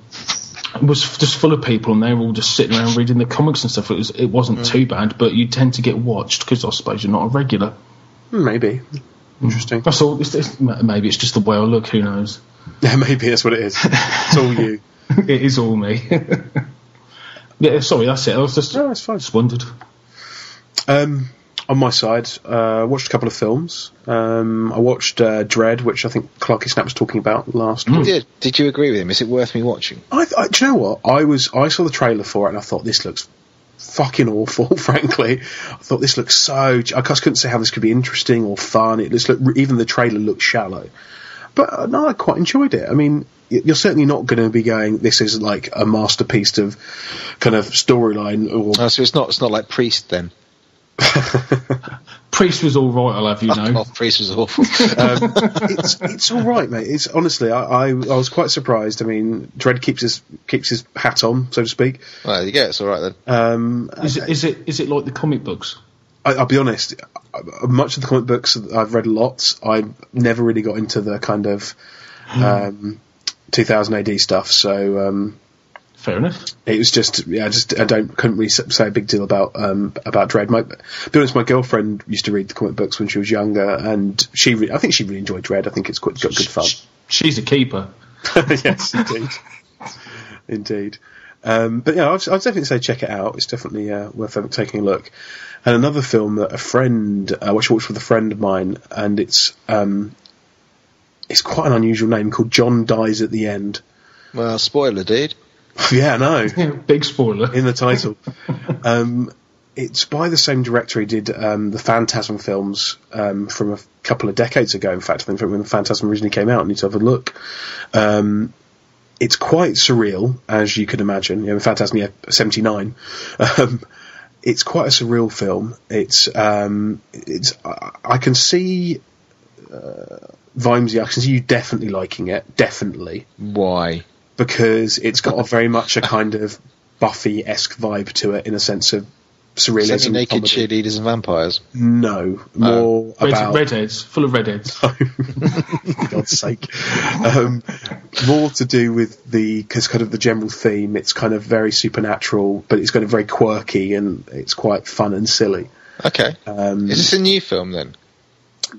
was just full of people, and they were all just sitting around reading the comics and stuff. It was it wasn't too bad, but you tend to get watched because I suppose you're not a regular.
Hmm, Maybe interesting.
That's all. It's, it's, maybe it's just the way I look. Who knows?
Yeah, maybe that's what it is. It's all you.
it is all me. yeah, sorry, that's it. I was just,
No, it's fine.
just wondered.
Um, on my side, uh, watched a couple of films. Um, I watched uh, Dredd, which I think Clarky Snap was talking about last
You
week.
did. Did you agree with him? Is it worth me watching?
I, I, do you know what? I was I saw the trailer for it and I thought this looks fucking awful. Frankly, I thought this looks so. I just couldn't say how this could be interesting or fun. It just looked even the trailer looked shallow. But uh, no, I quite enjoyed it. I mean, you're certainly not going to be going. This is like a masterpiece of kind of storyline or
Oh, so it's not. It's not like Priest then.
Priest was all right. I'll have you know.
Oh, Priest was awful.
um, it's it's all right, mate. It's honestly, I, I I was quite surprised. I mean, Dredd keeps his keeps his hat on, so to speak.
well, there you go. It's all right then.
Um,
Is it, is it is it like the comic books?
I, I'll be honest. uh, Much of the comic books that I've read lots. I never really got into the kind of um, 2000 AD stuff. So um,
Fair enough.
it was just yeah. I just I don't couldn't really say a big deal about um, about Dredd. My, be honest, my girlfriend used to read the comic books when she was younger, and she re- I think she really enjoyed Dredd. I think it's quite got good fun.
She's a keeper.
yes, indeed, indeed. Um, but yeah, I'd, I'd definitely say check it out. It's definitely uh, worth taking a look. And another film that a friend, uh, which I watched with a friend of mine, and it's um, it's quite an unusual name called John Dies at the End.
Well, spoiler, dude.
yeah,
no. big spoiler.
In the title, um, it's by the same director who did um, the Phantasm films um, from a couple of decades ago. In fact, I think when the Phantasm originally came out, I need to have a look. Um, it's quite surreal, as you can imagine. You know, Phantasm, yeah, seventy nine. Um, it's quite a surreal film. It's um, it's I, I can see uh, Vimesy. I can see you definitely liking it. Definitely
Why?
Because it's got a very much a kind of Buffy esque vibe to it in a sense of surrealism.
Semi naked
comedy.
cheerleaders and vampires.
No, more
Red,
about
redheads, full of redheads.
for God's sake. Um, more to do with the because kind of the general theme. It's kind of very supernatural, but it's kind of very quirky and it's quite fun and silly.
Okay.
Um,
Is this a new film then?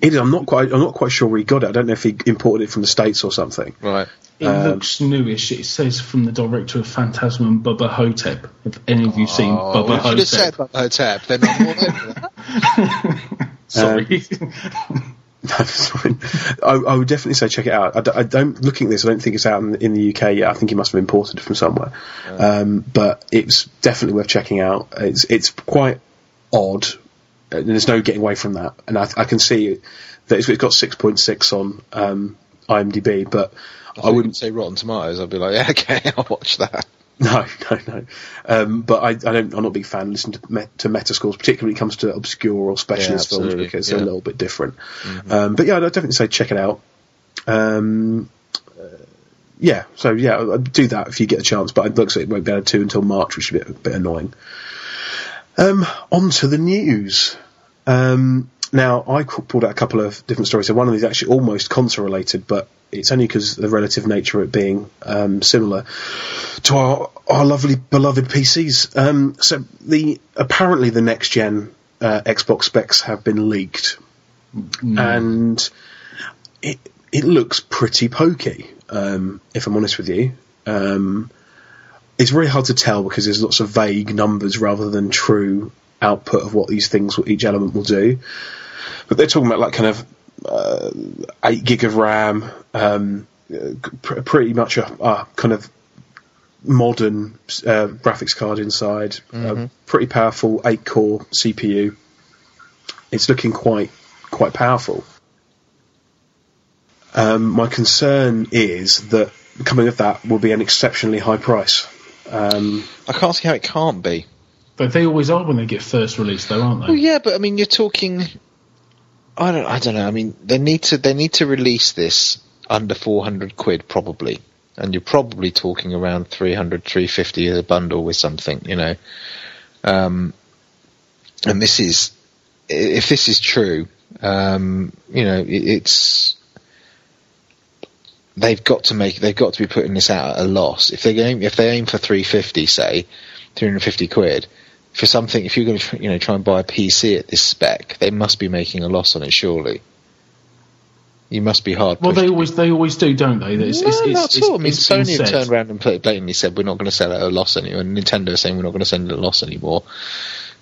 It is, I'm not quite. I'm not quite sure where he got it. I don't know if he imported it from the states or something.
Right.
It
Um,
looks newish. It says from the director of Phantasm and Bubba Ho-Tep. Have any of you seen
Oh,
Bubba
you should have said
Ho-Tep?
Ho-Tep. Then I'm all over that.
Sorry.
That's fine. I, I would definitely say check it out. I, d- I don't. Looking at this, I don't think it's out in, in the UK yet. I think it must have imported it from somewhere. Um, but it's definitely worth checking out. It's it's quite odd. And there's no getting away from that. And I, I can see that it's, it's got 6.6 on um, IMDb, but
I,
I
wouldn't say Rotten Tomatoes. I'd be like, yeah, okay, I'll watch that.
No, no, no. Um, but I, I don't. I'm not a big fan. of Listening to met, to Metascores, particularly when it comes to obscure or specialist films,
absolutely,
because they're a little bit different. Um, but yeah, I'd definitely say check it out. Um, uh, yeah, so yeah, I'd- I'd do that if you get a chance. But it looks like it won't be able to until March, which is a bit, a bit annoying. Um, on to the news. Um, now, I pulled out a couple of different stories. So one of these is actually almost console related, but it's only because the relative nature of it being um, similar to our, our lovely beloved PCs. Um, so the apparently the next gen uh, Xbox specs have been leaked, and it it looks pretty pokey. Um, if I'm honest with you, um, it's very hard to tell because there's lots of vague numbers rather than true output of what these things, will- each element will do. But they're talking about like kind of uh, eight gig of RAM, um, uh, pr- pretty much a, a kind of modern uh, graphics card inside, a pretty powerful eight core CPU. It's looking quite quite powerful. Um, my concern is that coming of that will be an exceptionally high price. Um,
I can't see how it can't be.
but they always are when they get first released, though, aren't they?
Well, yeah, but I mean, you're talking. I don't. I don't know. I mean, they need to. They need to release this under 400 quid probably, and you're probably talking around 300, 350 as a bundle with something. You know, um, and this is if this is true. Um, you know, it, it's they've got to make. They've got to be putting this out at a loss. If they aim, if they aim for 350, say 350 quid for something, if you're going to, you know, try and buy a PC at this spec, they must be making a loss on it, surely. You must be hard.
Well, they always they always do, don't they? It's,
no,
it's, it's,
not at all. I mean, Sony have turned around and blatantly said we're not going to sell it at a loss anymore. And Nintendo is saying we're not going to send it at a loss anymore.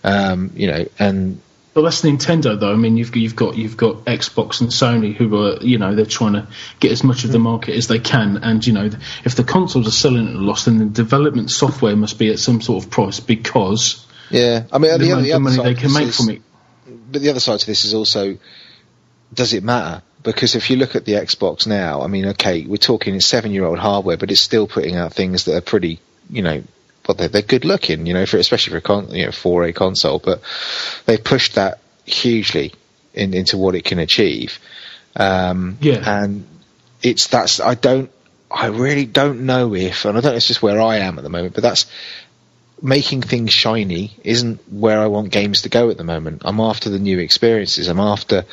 Um, you know, and
But that's Nintendo, though. I mean, you've you've got you've got Xbox and Sony who are you know they're trying to get as much of the market as they can, and you know if the consoles are selling at a loss, then the development software must be at some sort of price because
yeah, I mean,
the,
the, other, the
money
side
they can make
is-
from it.
but the other side to this is also does it matter? Because if you look at the Xbox now, I mean, okay, we're talking it's seven year old hardware, but it's still putting out things that are pretty, you know, well, they're, they're good looking, you know, for especially for a con, you know, 4A console, but they pushed that hugely in, into what it can achieve. Um,
Yeah.
and it's that's I don't I really don't know if and I don't know it's just where I am at the moment, but that's making things shiny isn't where I want games to go at the moment. I'm after the new experiences. I'm after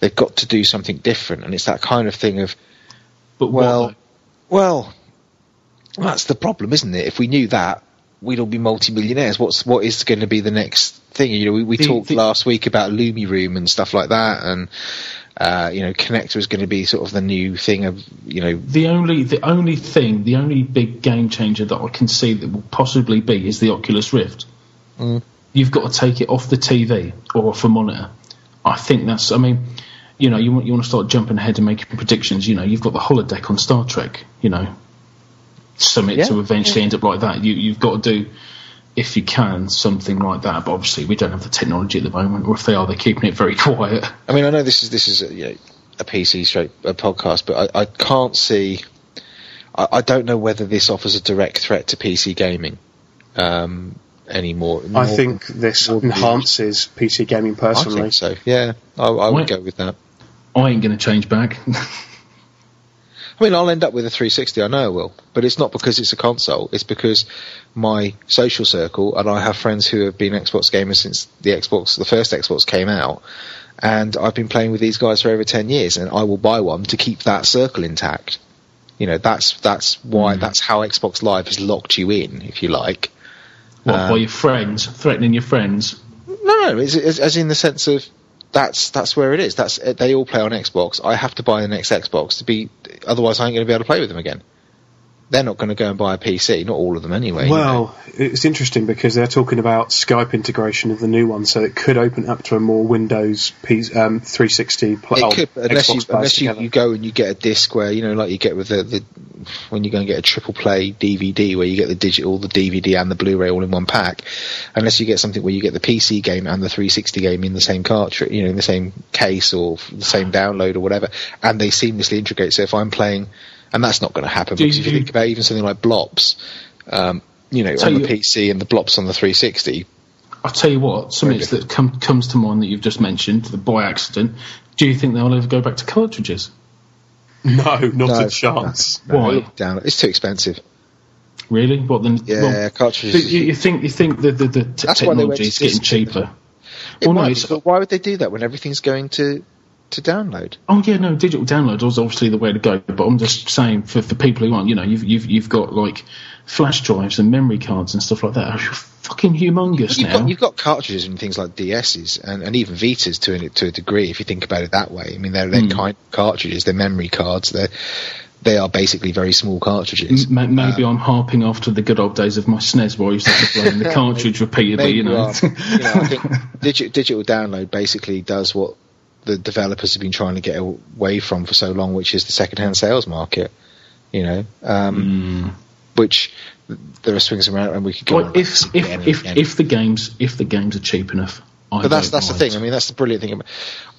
they've got to do something different, and it's that kind of thing of
But
well,
what,
well, that's the problem, isn't it? If we knew that, we'd all be multi-millionaires. What's what is going to be the next thing? You know, we, we
The-
talked
the-
last week about Lumi Room and stuff like that, and uh, you know, Kinect was going to be sort of the new thing of you know,
the only the only thing, the only big game changer that I can see that will possibly be is the Oculus Rift.
Mm.
You've got to take it off the TV or off a monitor. I think that's. I mean, you know, you want you want to start jumping ahead and making predictions. You know, you've got the holodeck on Star Trek. You know, summit
Yeah.
to eventually end up like that. You you've got to do. if you can, something like that. But obviously, we don't have the technology at the moment, or if they are, they're keeping it very quiet.
I mean, I know this is this is a, you know, a PC straight a podcast, but I, I can't see. I, I don't know whether this offers a direct threat to PC gaming um, anymore.
I think this enhances PC gaming
I
personally.
think so. Yeah, I, I would go with that.
I ain't going to change back.
I mean, I'll end up with a 360. I know I will, but it's not because it's a console. It's because my social circle and I have friends who have been Xbox gamers since the Xbox, the first Xbox came out, and I've been playing with these guys for over 10 years, and I will buy one to keep that circle intact. You know, that's that's why that's how Xbox Live has locked you in, if you like.
what,
Um,
by your friends, threatening your friends.
No, no, as, as, as in the sense of that's that's where it is. That's they all play on Xbox. I have to buy the next Xbox to be, otherwise I ain't going to be able to play with them again. They're not going to go and buy a PC. Not all of them, anyway. you know.
Well, it's interesting because they're talking about Skype integration of the new one, so it could open up to a more Windows P, um, 360 pl-
it could, unless you unless you, you go and you get a disc where you know, like you get with the, the when you go and get a triple play DVD where you get the digital, the DVD and the Blu-ray all in one pack. Unless you get something where you get the PC game and the 360 game in the same cartridge, you know, in the same case or the same download or whatever, and they seamlessly integrate. So if I'm playing, and that's not going to happen
Do
because if you
you-
think about even something like Blops, um, you know,
So
on the
you-
PC and the Blops on the 360,
I'll tell you what, something
Very
that com- comes to mind that you've just mentioned, the boy accident. Do you think they'll ever go back to cartridges?
No, not
No,
a chance.
no,
Why?
down, it's too expensive.
Really? What then?
Yeah,
well,
cartridges.
you, you think you think the the, the t-
That's why they went
technology is getting cheaper?
It
Well, no,
might be,
it's-
but why would they do that when everything's going to to download?
Oh yeah, no, digital download was obviously the way to go. But I'm just saying for, for people who aren't, you know, you've you've you've got like flash drives and memory cards and stuff like that. Are fucking humongous
You've
now.
got, you've got cartridges and things like DSs and, and even Vitas to a, to a degree, if you think about it that way. I mean, they're, they're
Hmm.
kind of cartridges, they're memory cards, they're, they are basically very small cartridges.
Maybe
Uh,
I'm harping after the good old days of my SNES where I used to have to play in the cartridge repeatedly. You know,
you know, I think digital, digital download basically does what the developers have been trying to get away from for so long, which is the second-hand sales market. You know, um, which there are swings around, and we could go.
Well, if if
again
if
again.
if the games if the games are cheap enough, I
But that's that's the thing. I mean, that's the brilliant thing.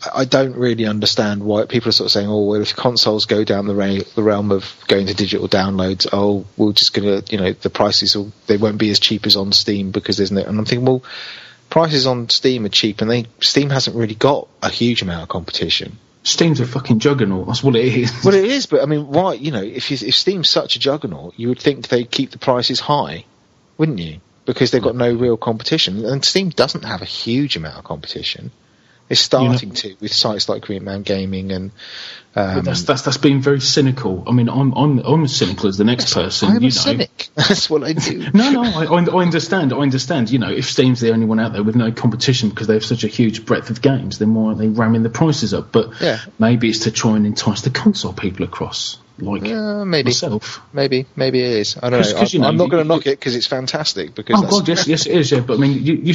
I, I don't really understand why people are sort of saying, "Oh, well, if consoles go down the, ra- the realm of going to digital downloads, oh, we're just gonna, you know, the prices will they won't be as cheap as on Steam because there's no." And I'm thinking, well, prices on Steam are cheap, and they Steam hasn't really got a huge amount of competition.
Steam's a fucking juggernaut. That's what it is.
Well, it is, but I mean, why? You know, if you, if Steam's such a juggernaut, you would think they'd keep the prices high, wouldn't you? Because they've got no real competition, and Steam doesn't have a huge amount of competition. It's starting to with sites like Green Man Gaming and um,
that's that's that's being very cynical. I mean, I'm I'm I'm as cynical as the next person.
I'm
you
a
know.
cynic. That's what I do.
No, no, I, I I understand. I understand. You know, if Steam's the only one out there with no competition because they have such a huge breadth of games, then why aren't they ramming the prices up? But
Yeah.
maybe it's to try and entice the console people across, like
Uh, maybe,
myself.
maybe, maybe it is. I don't
'Cause-
know.
'cause, you
I'm,
know,
I'm not going to
you-
knock it because it's fantastic. Because
Oh
that's,
God, yes, yes, it is. Yeah, but I mean, you, you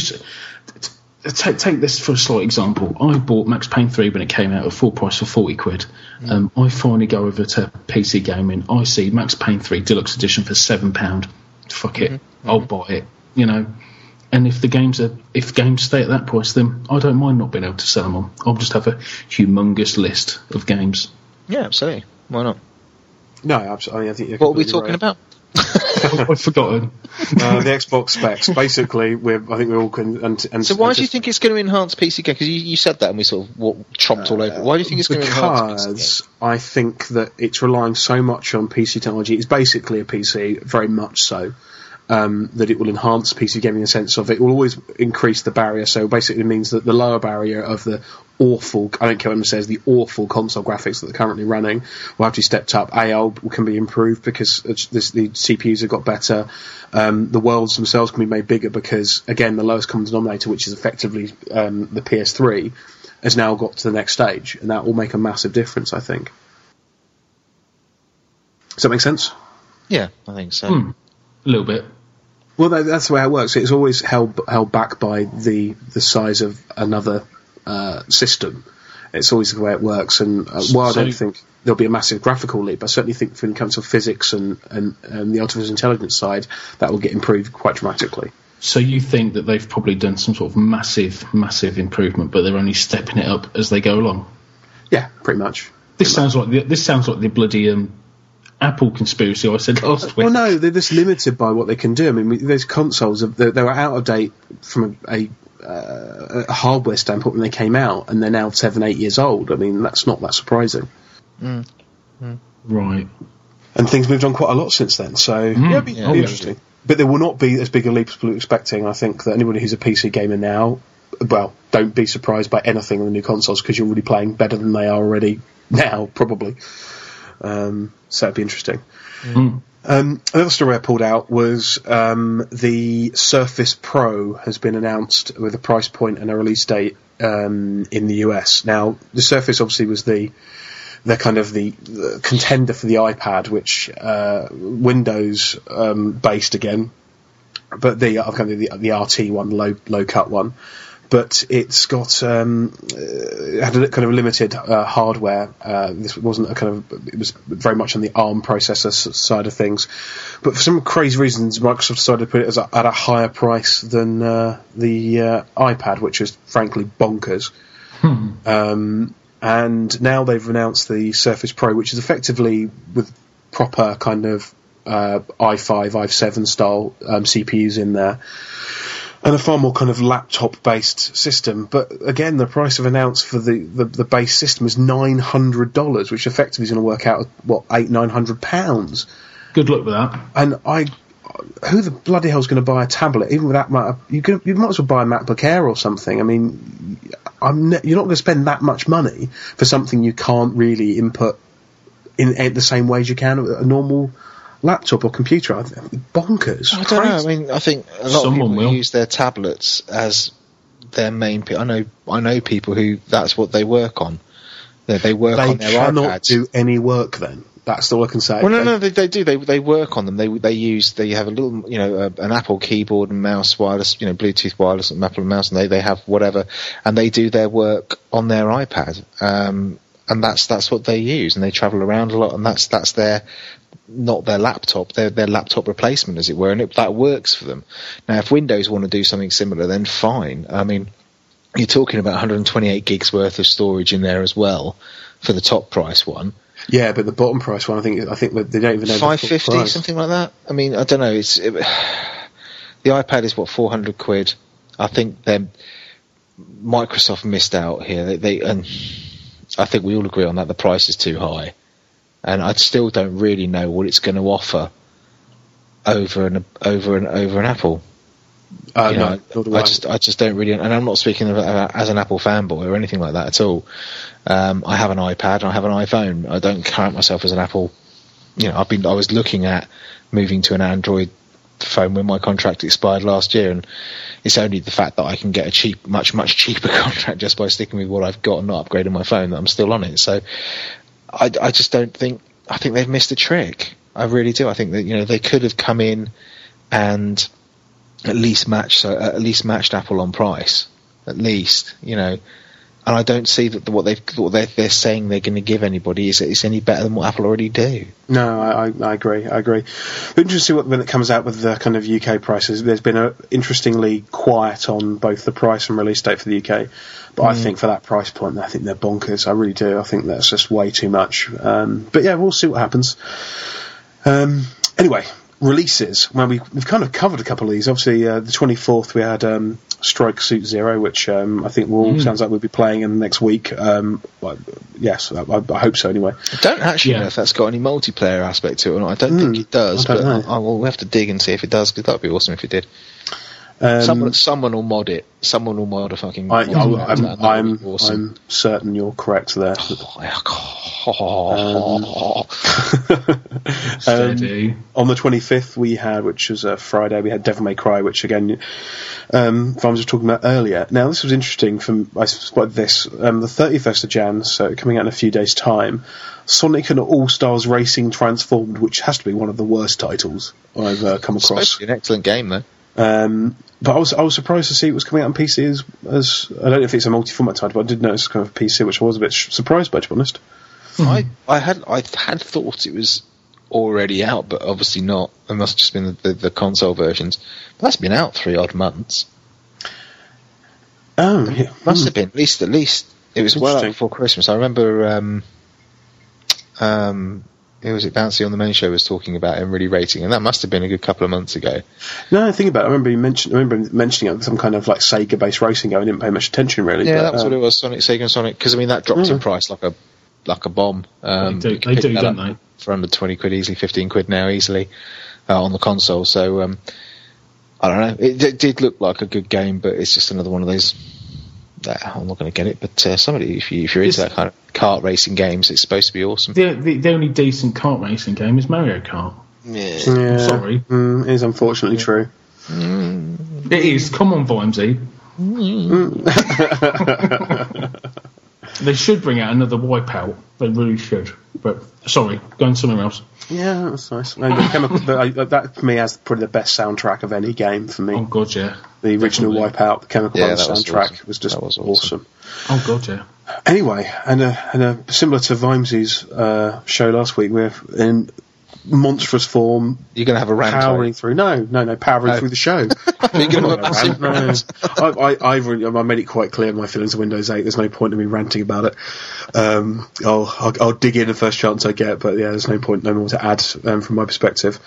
take take this for a slight example. I bought Max Payne three when it came out at full price for forty quid.
Mm.
Um, I finally go over to PC gaming. I see Max Payne three deluxe edition for seven pound. Fuck it,
Mm-hmm.
I'll buy it. You know. And if the games are, if games stay at that price, then I don't mind not being able to sell them on. I'll just have a humongous list of games.
yeah, absolutely. Why not?
No, absolutely. I think you're
What are we talking
right.
about?
I've forgotten.
Uh, the Xbox specs. Basically, we're, I think we're all can. And, and
So why
and
do you think it's going to enhance PC games? Because you, you said that and we sort of wa- tromped all over. Why do you think it's going to enhance PC?
Because I think that it's relying so much on PC technology. It's basically a PC, very much so. Um, that it will enhance PC gaming in the sense of it will always increase the barrier. So basically, it means that the lower barrier of the awful, I don't care what anyone says, the awful console graphics that they're currently running will have to be stepped up. AI can be improved because this, the CPUs have got better. Um, the worlds themselves can be made bigger because, again, the lowest common denominator, which is effectively um, the PS3, has now got to the next stage, and that will make a massive difference, I think. Does that make sense?
Yeah, I think so.
Hmm. A little bit.
Well, that, that's the way it works. It's always held held back by the the size of another uh, system. It's always the way it works. And uh, while I don't think there'll be a massive graphical leap, I certainly think when it comes to physics and, and, and the artificial intelligence side, that will get improved quite dramatically.
So you think that they've probably done some sort of massive, massive improvement, but they're only stepping it up as they go along.
Yeah, pretty much.
This sounds like the, this sounds like the bloody um, Apple conspiracy I said last week.
Well, no, they're just limited by what they can do. I mean, those consoles they, they were out of date from a, a, uh, a hardware standpoint when they came out, and they're now seven, eight years old. I mean, that's not that surprising.
Right.
And things moved on quite a lot since then. So yeah, it'd be,
Yeah.
be interesting. But there will not be as big a leap as people are expecting. I think that anybody who's a PC gamer now, well, don't be surprised by anything on the new consoles because you're already playing better than they are already now, probably. Um, so it'd be interesting.
Mm.
Um, another story I pulled out was um, the Surface Pro has been announced with a price point and a release date um, in the US. Now, the Surface obviously was the the kind of the, the contender for the iPad, which uh, Windows um, based again, but the uh, kind of the, the RT one, low low cut one. But it's got um, uh, had a kind of limited uh, hardware. Uh, this wasn't a kind of it was very much on the ARM processor side of things. But for some crazy reasons, Microsoft decided to put it as a, at a higher price than uh, the uh, iPad, which is frankly bonkers. Um, and now they've announced the Surface Pro, which is effectively with proper kind of uh, i5, i7 style um, CPUs in there, and a far more kind of laptop based system. But again, the price of an ounce for the, the, the base system is nine hundred dollars, which effectively is going to work out at, what eight nine hundred pounds.
Good luck with that.
And I, who the bloody hell's going to buy a tablet? Even with that, ma- you can, you might as well buy a MacBook Air or something. I mean, I'm ne- you're not going to spend that much money for something you can't really input in, in the same way as you can a normal laptop or computer. I bonkers.
I don't know. I mean, I think a lot
Someone
of people
will.
use their tablets as their main. P- I know. I know people who that's what they work on. They, they work
they
on their
cannot
iPads.
do any work. Then that's all I can say.
well, no,
They-
no, they, they do. They they work on them. They they use they have a little, you know, a, an Apple keyboard and mouse, wireless, you know, Bluetooth wireless and Apple mouse, and they they have whatever, and they do their work on their iPad. Um, and that's that's what they use, and they travel around a lot, and that's that's their not their laptop, their their laptop replacement, as it were, and it, that works for them. Now, if Windows want to do something similar, then fine. I mean, you're talking about 128 gigs worth of storage in there as well for the top price one.
Yeah, but the bottom price one, I think, I think they don't even know the
Five fifty, something like that. I mean, I don't know. It's it, the iPad is what four hundred quid. I think then Microsoft missed out here. They, they and I think we all agree on that. The price is too high, and I still don't really know what it's going to offer over an over an over an Apple.
Uh,
You
no,
know,
nor do
I just I just don't really, and I'm not speaking of, uh, as an Apple fanboy or anything like that at all. Um, I have an iPad, and I have an iPhone. I don't count myself as an Apple. You know, I've been I was looking at moving to an Android phone when my contract expired last year, and it's only the fact that I can get a cheap, much much cheaper contract just by sticking with what I've got and not upgrading my phone that I'm still on it. So I, I just don't think I think they've missed a trick. I really do. I think that you know they could have come in and at least matched so at least matched Apple on price. At least you know. And I don't see that the, what they've what they're, they're saying they're going to give anybody is is any better than what Apple already do.
No, I, I, I agree. I agree. Interesting to see what when it comes out with the kind of UK prices. There's been a interestingly quiet on both the price and release date for the UK. But I think for that price point, I think they're bonkers. I really do. I think that's just way too much. Um, but yeah, we'll see what happens. Um, anyway, releases. Well, we, we've kind of covered a couple of these. Obviously, uh, the 24th we had um, Strike Suit Zero, which um, I think will sounds like we'll be playing in the next week. Um, well, yes, I, I hope so. Anyway.
I don't actually
Yeah.
know if that's got any multiplayer aspect to it or not. I don't think it does,
Hmm. I
but
don't know.
I, I will have to dig and see if it does because that'd be awesome if it did.
Um,
someone, someone will mod it. Someone will mod a fucking.
I,
multiplayer
I,
to
I'm,
that, and that would
I'm,
awesome.
I'm certain you're correct there.
Steady.
On the 25th, we had, which was a Friday, we had Devil May Cry, which again, um, Vine was talking about earlier. Now, this was interesting. From I spotted this um, the 31st of Jan, so coming out in a few days' time. Sonic and All Stars Racing Transformed, which has to be one of the worst titles I've uh, come across.
It's an excellent game though.
Um, but I was I was surprised to see it was coming out on PC as, as I don't know if it's a multi-format title, but I did notice it's kind of PC, which I was a bit sh- surprised by, to be honest.
I, I had I had thought it was already out, but obviously not. It must have just been the, the, the console versions. But that's been out three odd months.
Oh, yeah.
Must
Hmm.
have been at least at least it was well out before Christmas. I remember um, um, who was it? Bouncy on the main show was talking about him really rating, and that must have been a good couple of months ago.
No, I think about it. I remember you mentioned. I remember him mentioning it some kind of like Sega-based racing game. I didn't pay much attention really.
Yeah,
but,
that was
um,
what it was. Sonic, Sega, and Sonic. Because I mean, that dropped in
Mm.
price like a like a bomb. Um,
They do- they do don't they?
For under twenty quid, easily fifteen quid now, easily uh, on the console. So um, I don't know. It, it did look like a good game, but it's just another one of those. I'm not going to get it, but uh, somebody, if, you, if you're into
It's-
that kind of kart racing games, it's supposed to be awesome.
The, the, the only decent kart racing game is Mario Kart.
Yeah.
Yeah,
Sorry.
mm, it is unfortunately true.
It is. Come on, Vimesy. they should bring out another Wipeout. They really should. But sorry, going somewhere else.
Yeah, that's nice. No, the chemical, the, I, that for me has probably the best soundtrack of any game for me.
Oh god, yeah.
the original
definitely.
Wipeout, the Chemical
Yeah,
Brothers
that was
soundtrack
awesome.
was just
That was
awesome.
awesome.
Oh god, yeah.
Anyway, and uh, and uh, similar to Vimesy's uh, show last week, we're in monstrous form,
You're going to have a rant.
powering through. No, no, no, powering
Oh.
through the show.
You're going to have
No,
massive
no.
rant.
I, I, I've really, I made it quite clear my feelings of Windows 8. There's no point in me ranting about it. Um, I'll, I'll, I'll dig in the first chance I get, but yeah, there's no point, no more to add um, from my perspective.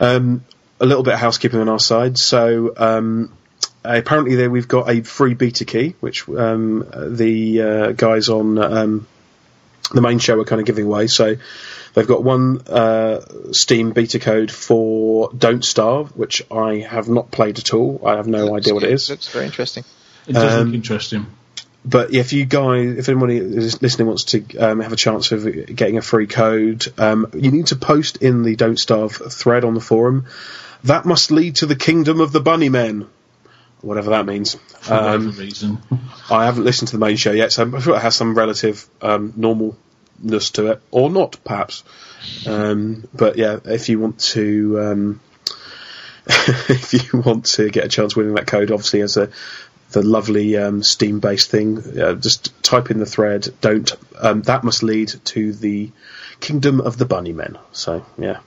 Um, a little bit of housekeeping on our side. So um, apparently, there we've got a free beta key, which um, the uh, guys on um, the main show are kind of giving away. So they've got one uh, Steam beta code for Don't Starve, which I have not played at all. I have no idea what it is.
Looks very interesting.
It does
Um,
look interesting.
But if you guys, if anybody is listening wants to um, have a chance of getting a free code, um, you need to post in the Don't Starve thread on the forum. That must lead to the kingdom of the bunny men whatever that means.
For
Um,
whatever reason.
I haven't listened to the main show yet, so I'm sure it has some relative um, normalness to it, or not, perhaps. Um, but yeah, if you want to, um, if you want to get a chance of winning that code, obviously as a the lovely um, Steam-based thing, uh, just type in the thread. Don't um, that must lead to the kingdom of the Bunny Men. So yeah,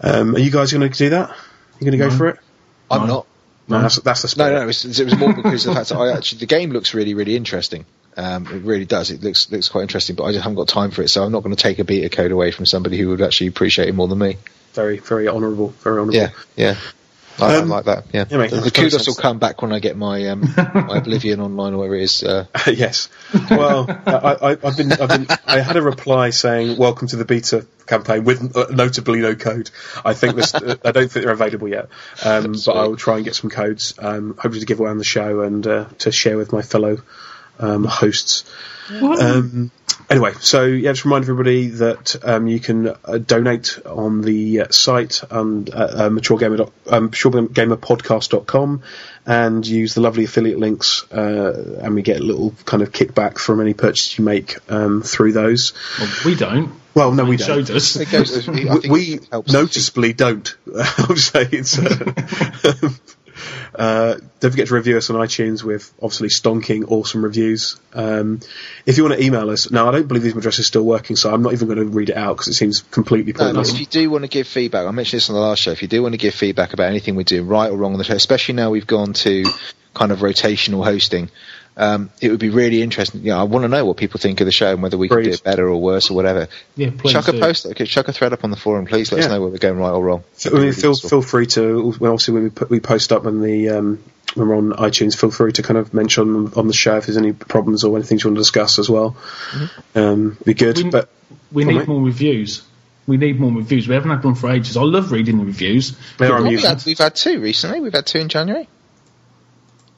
um, are you guys going to do that? You going to go
No.
for it?
I'm
No.
not.
No, that's that's the
No, no, it was, it was more because of the fact that I actually the game looks really, really interesting. Um, it really does. It looks looks quite interesting, but I just haven't got time for it, so I'm not going to take a beta code away from somebody who would actually appreciate it more than me.
Very very honourable. Very honourable.
Yeah, yeah. I,
Um,
like that. Yeah,
yeah,
the, the kudos
sense.
will come back when I get my um, my Oblivion online or whatever it is. Uh,
yes. Well, I, I, I've been, I've been, I had a reply saying "Welcome to the beta campaign" with uh, notably no code. I think this, uh, I don't think they're available yet, um, but I will try and get some codes, um, hopefully to give away on the show and uh, to share with my fellow um, hosts. Um, anyway, so yeah, just remind everybody that um, you can uh, donate on the uh, site um, at uh, maturegamer dot- um, maturegamerpodcast.com and use the lovely affiliate links, uh, and we get a little kind of kickback from any purchase you make um, through those.
Well, we don't.
Well, no, we don't.
us.
it goes, I
We, we noticeably don't. I would say it's. Uh, don't forget to review us on iTunes with obviously stonking awesome reviews. Um, if you want to email us, now I don't believe these address is still working, so I'm not even going to read it out because it seems completely
No,
pointless.
if you do want to give feedback, I mentioned this on the last show. If you do want to give feedback about anything we do, right or wrong on the show, especially now we've gone to kind of rotational hosting, um, it would be really interesting. You know, I want to know what people think of the show and whether we can do it better or worse or whatever.
Yeah, please
chuck a post, okay, chuck a thread up on the forum, please. Let us know whether we're going right or wrong.
So, I mean,
really
feel
useful.
feel free to well, obviously when we put, we post up on the um, when we're on iTunes, feel free to kind of mention on the show if there's any problems or anything you want to discuss as well. Um, be good,
We-
but
We need
mate.
more reviews. We need more reviews. We haven't had one for ages. I love reading the reviews.
They are
we've, had, we've had two recently. We've had two in January.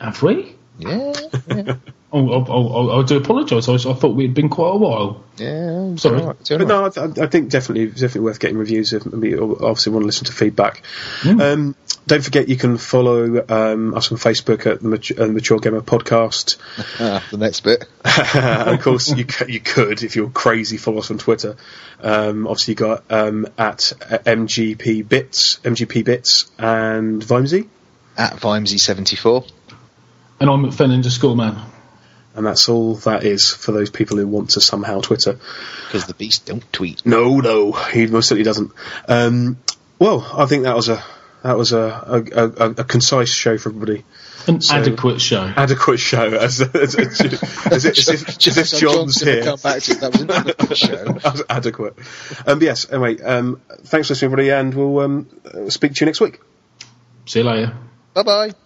Have we?
Yeah, yeah,
Oh, oh, oh, oh, I do apologise. I, I thought we had been quite a while.
yeah.
Sorry.
All right, doing
But
all right.
no, I, I think definitely definitely worth getting reviews. If we obviously want to listen to feedback.
Mm.
Um, don't forget you can follow um, us on Facebook at the Mature, uh, Mature Gamer Podcast.
The next bit.
of course, you c- you could if you're crazy follow us on Twitter. Um, obviously, you got um, at MGP Bits, MGP Bits, and Vimesy.
At Vimesy74.
And I'm at Fen underscore man.
And that's all that is for those people who want to somehow Twitter.
Because the beast don't tweet.
No, no, he most certainly doesn't. Um, well, I think that was a that was a a, a, a concise show for everybody.
An
So-
adequate show.
Adequate show, as, as, as, as, if, as if, as if John's here.
come back to that was an adequate show.
Adequate. Um, yes. Anyway, um, thanks for listening, everybody, and we'll um, uh, speak to you next week.
See you later.
Bye bye.